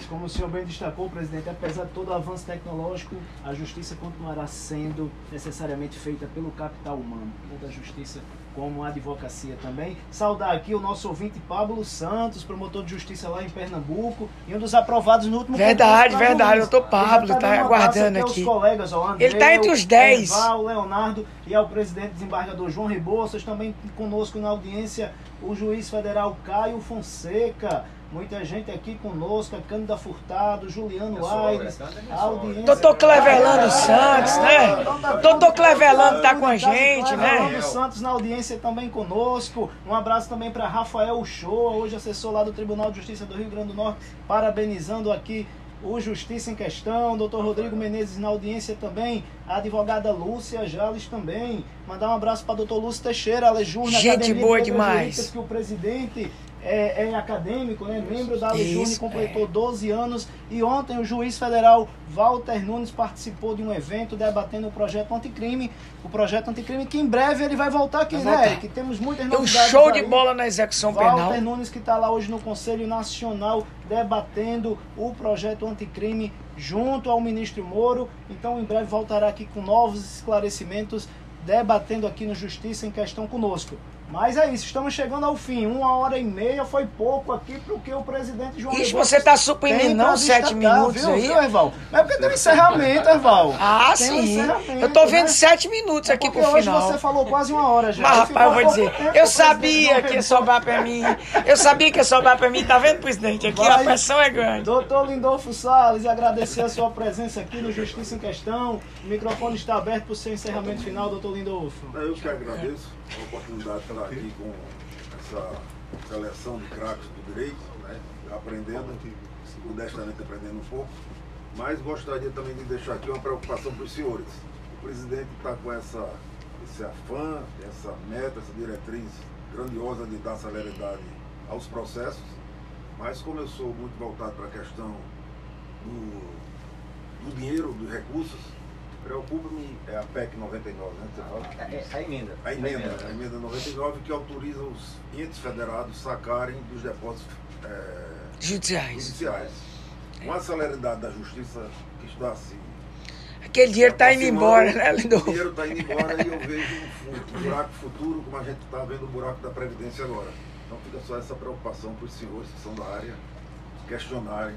Mas como o senhor bem destacou, presidente, apesar de todo o avanço tecnológico, a justiça continuará sendo necessariamente feita pelo capital humano, tanto a justiça como a advocacia também. Saudar aqui o nosso ouvinte Pablo Santos, promotor de justiça lá em Pernambuco, e um dos aprovados no último Verdade, verdade, juiz. doutor Pablo, tá um aguardando aqui. Colegas, ó, Ele tá entre os 10. Erval, Leonardo e ao presidente desembargador João Rebouças, também conosco na audiência o juiz federal Caio Fonseca. Muita gente aqui conosco, a Cândida Furtado, Juliano Aires, a audiência. Doutor Clevelano Ah, Santos, né? então tá Doutor tudo- Clevelano tá com a gente, né? Clevelano Santos na audiência também conosco. Um abraço também para Rafael Shoa, hoje assessor lá do Tribunal de Justiça do Rio Grande do Norte, parabenizando aqui o Justiça em Questão, doutor Rodrigo Menezes na audiência também, a advogada Lúcia Jales também. Mandar um abraço para doutor Lúcio Teixeira, Alejurna, Gente Academia de boa demais. Jurídicas, que o presidente é, é acadêmico, né? membro da Alejurna, Isso, completou 12 anos. E ontem o juiz federal Walter Nunes participou de um evento debatendo o projeto anticrime. O projeto anticrime que em breve ele vai voltar aqui, Vai né, voltar. Eric? Temos muitas É um novidades show de bola na execução Walter penal. Nunes que está lá hoje no Conselho Nacional debatendo o projeto anticrime junto ao ministro Moro. Então em breve voltará aqui com novos esclarecimentos, debatendo aqui no Justiça em Questão conosco. Mas é isso, estamos chegando ao fim. Uma hora e meia foi pouco aqui para o que o presidente João Ixi, Rebouças você tá tem suprimindo não sete minutos viu, aí? Viu, Erval? Mas é porque tem um encerramento, Erval. Ah, Tem um sim. encerramento, Eu tô vendo né? sete minutos É aqui pro hoje final. você falou quase uma hora já. Mas, rapaz, eu vou dizer, eu sabia que ia sobrar pra mim. Eu sabia que ia sobrar pra mim. Tá vendo, presidente? Aqui a Vai. pressão é grande. Doutor Lindolfo Salles, agradecer a sua presença aqui no Justiça em Questão. O microfone está aberto para o seu encerramento final, doutor Lindolfo. Eu que agradeço a oportunidade de estar aqui com essa seleção de craques do direito, né? aprendendo, modestamente aprendendo um pouco, mas gostaria também de deixar aqui uma preocupação para os senhores. O presidente está com essa, esse afã, essa meta, essa diretriz grandiosa de dar celeridade aos processos, mas como eu sou muito voltado para a questão do, do dinheiro, dos recursos, preocupa-me é a PEC 99, né? Você fala? É, A emenda. A emenda, a emenda 99 que autoriza os entes federados sacarem dos depósitos eh, Judiciais. judiciais. Com a celeridade da justiça que está se Aquele dinheiro tá indo aproximando, embora, né, O Lindolfo? dinheiro está indo embora e eu vejo um, um buraco futuro, como a gente está vendo o buraco da Previdência agora. Então fica só essa preocupação para os senhores que são da área questionarem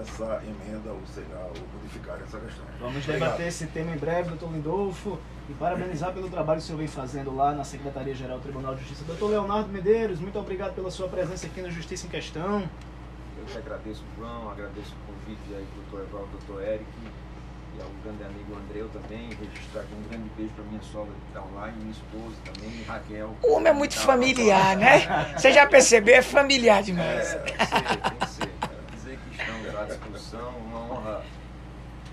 essa emenda, ou sei lá, ou modificarem essa questão. Vamos Obrigado. debater esse tema em breve, doutor Lindolfo, e parabenizar pelo trabalho que o senhor vem fazendo lá na Secretaria-Geral do Tribunal de Justiça. Doutor Leonardo Medeiros, muito obrigado pela sua presença aqui na Justiça em Questão. Eu que agradeço o João, agradeço o convite aí do doutor Evaldo, doutor Eric e ao grande amigo Andreu também. Registrar aqui um grande beijo para minha sogra que está online, minha esposa também, e Raquel. O homem é muito Tá, familiar, né? Você já percebeu? É familiar demais. É, tem que ser, tem que ser. À disposição, uma honra.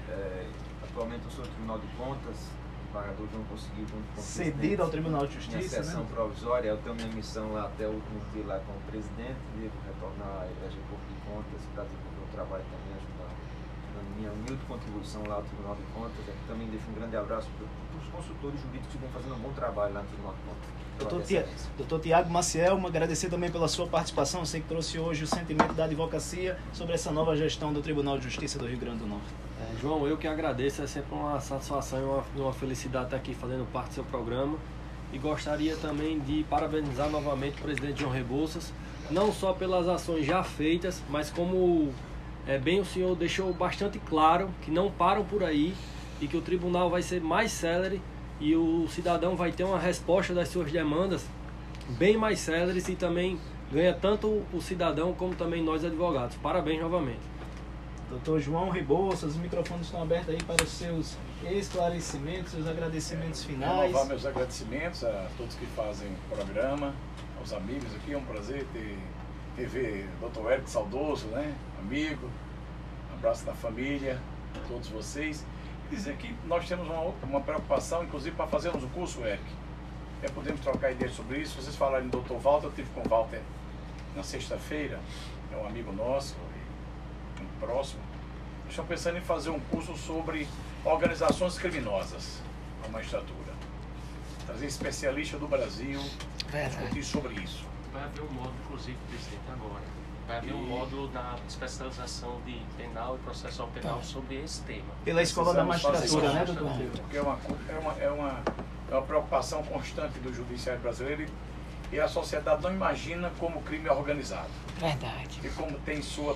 É, atualmente eu sou do Tribunal de Contas, o embargador João conseguiu Cedido ao Tribunal de minha Justiça, sessão né? provisória, eu tenho minha missão lá até o último dia lá como presidente, devo retornar à Igreja Corpo de Contas para desenvolver o trabalho também, ajudar dando minha humilde contribuição lá ao Tribunal de Contas. Aqui também deixo um grande abraço para os consultores jurídicos que vêm fazendo um bom trabalho lá no Tribunal de Contas. Doutor, Tia, doutor Tiago Maciel, agradecer também pela sua participação. Você que trouxe hoje o sentimento da advocacia sobre essa nova gestão do Tribunal de Justiça do Rio Grande do Norte. É, João, eu que agradeço, é sempre uma satisfação e uma, uma felicidade estar aqui fazendo parte do seu programa. E gostaria também de parabenizar novamente o presidente João Rebouças, não só pelas ações já feitas, mas como é, bem o senhor deixou bastante claro que não param por aí e que o tribunal vai ser mais célere e o cidadão vai ter uma resposta das suas demandas bem mais céleres e também ganha tanto o cidadão como também nós advogados. Parabéns novamente. Doutor João Rebouças, os microfones estão abertos aí para os seus esclarecimentos, seus agradecimentos finais. Renovar meus agradecimentos a todos que fazem o programa, aos amigos aqui. É um prazer ter, ter ver Dr. Eric Saudoso, né? amigo. Um abraço da família, a todos vocês. Dizer que nós temos uma, uma preocupação, inclusive, para fazermos o curso, Eric. É, podemos trocar ideias sobre isso. Vocês falaram em Dr. Walter, eu tive com o Walter na sexta-feira, é um amigo nosso, muito próximo. Nós estamos pensando em fazer um curso sobre organizações criminosas na magistratura. Trazer especialistas do Brasil, Verdade. discutir sobre isso. Vai haver um módulo, inclusive, presidente, agora. Vai haver um módulo na especialização de penal e processual penal sobre esse tema. Pela Escola da Magistratura, né, doutor? Porque é uma, é uma, é uma, é uma preocupação constante do judiciário brasileiro e, e a sociedade não imagina como o crime é organizado. Verdade. e como tem sua,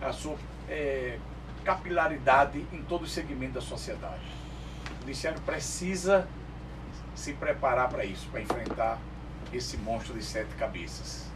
a sua eh, capilaridade em todo o segmento da sociedade. O judiciário precisa se preparar para isso, para enfrentar esse monstro de sete cabeças.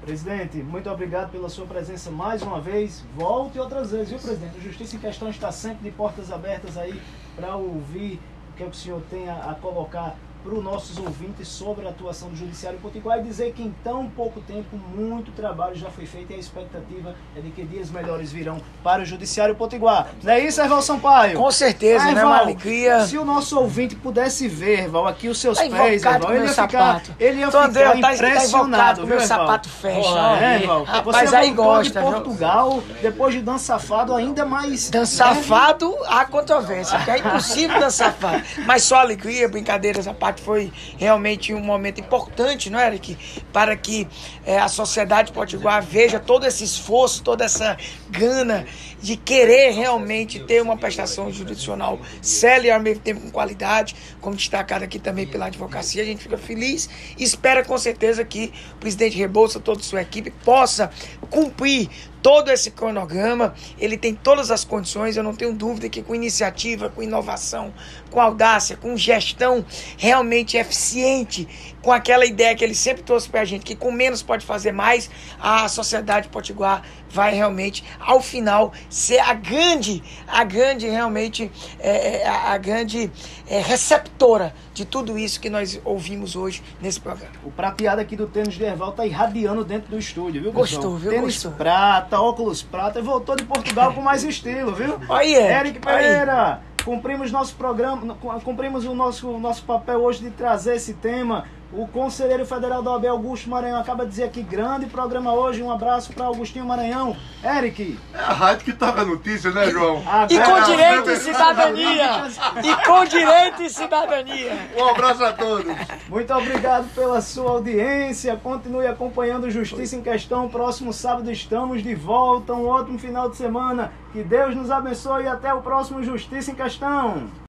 Presidente, muito obrigado pela sua presença mais uma vez. Volte outras vezes, viu, presidente? A Justiça em Questão está sempre de portas abertas aí para ouvir o que, é que o senhor tem a, a colocar para os nossos ouvintes sobre a atuação do Judiciário Potiguar e dizer que em tão pouco tempo muito trabalho já foi feito e a expectativa é de que dias melhores virão para o Judiciário Potiguar. Não é isso, Erval Sampaio? Com certeza, Ah, né? Uma Val, alegria. Se o nosso ouvinte pudesse ver, Val, aqui os seus Tá pés, Erval, ele ia ficar, sapato. ele ia ficar André, tá, tá invocado impressionado, viu, meu Erval? sapato fecha. Ó. é, Val. Rapaz, Você aí gosta, de viu? Portugal, depois de dança safado, ainda mais... Dan safado, há controvérsia, porque é impossível dan safado. Mas só alegria, brincadeiras à parte, foi realmente um momento importante, não é, Eric? Para que eh, a sociedade potiguar veja todo esse esforço, toda essa gana de querer realmente ter uma prestação jurisdicional séria e ao mesmo tempo com qualidade, como destacado aqui também pela advocacia. A gente fica feliz e espera com certeza que o presidente Rebouça, toda a sua equipe, possa cumprir todo esse cronograma. Ele tem todas as condições, eu não tenho dúvida que com iniciativa, com inovação, com audácia, com gestão realmente eficiente, com aquela ideia que ele sempre trouxe para a gente, que com menos pode fazer mais, a sociedade potiguar vai realmente, ao final, ser a grande, a grande realmente, é, é, a, a grande é, receptora de tudo isso que nós ouvimos hoje nesse programa. O prateado aqui do tênis de Erval tá irradiando dentro do estúdio, viu, Gostou, viu? Tênis Gostou. prata, óculos prata, e voltou de Portugal com mais estilo, viu? Aí é. Eric Pereira, cumprimos nosso programa, cumprimos o nosso, nosso papel hoje de trazer esse tema O conselheiro federal da OAB, Augusto Maranhão, acaba de dizer aqui, grande programa hoje. Um abraço para Augustinho Maranhão. Eric. É a rádio que toca notícia, né, João? E com agora- direito e cidadania. E com direito e cidadania. Um abraço a todos. Muito obrigado pela sua audiência. Continue acompanhando Justiça em Questão. Próximo sábado estamos de volta. Um ótimo final de semana. Que Deus nos abençoe e até o próximo Justiça em Questão.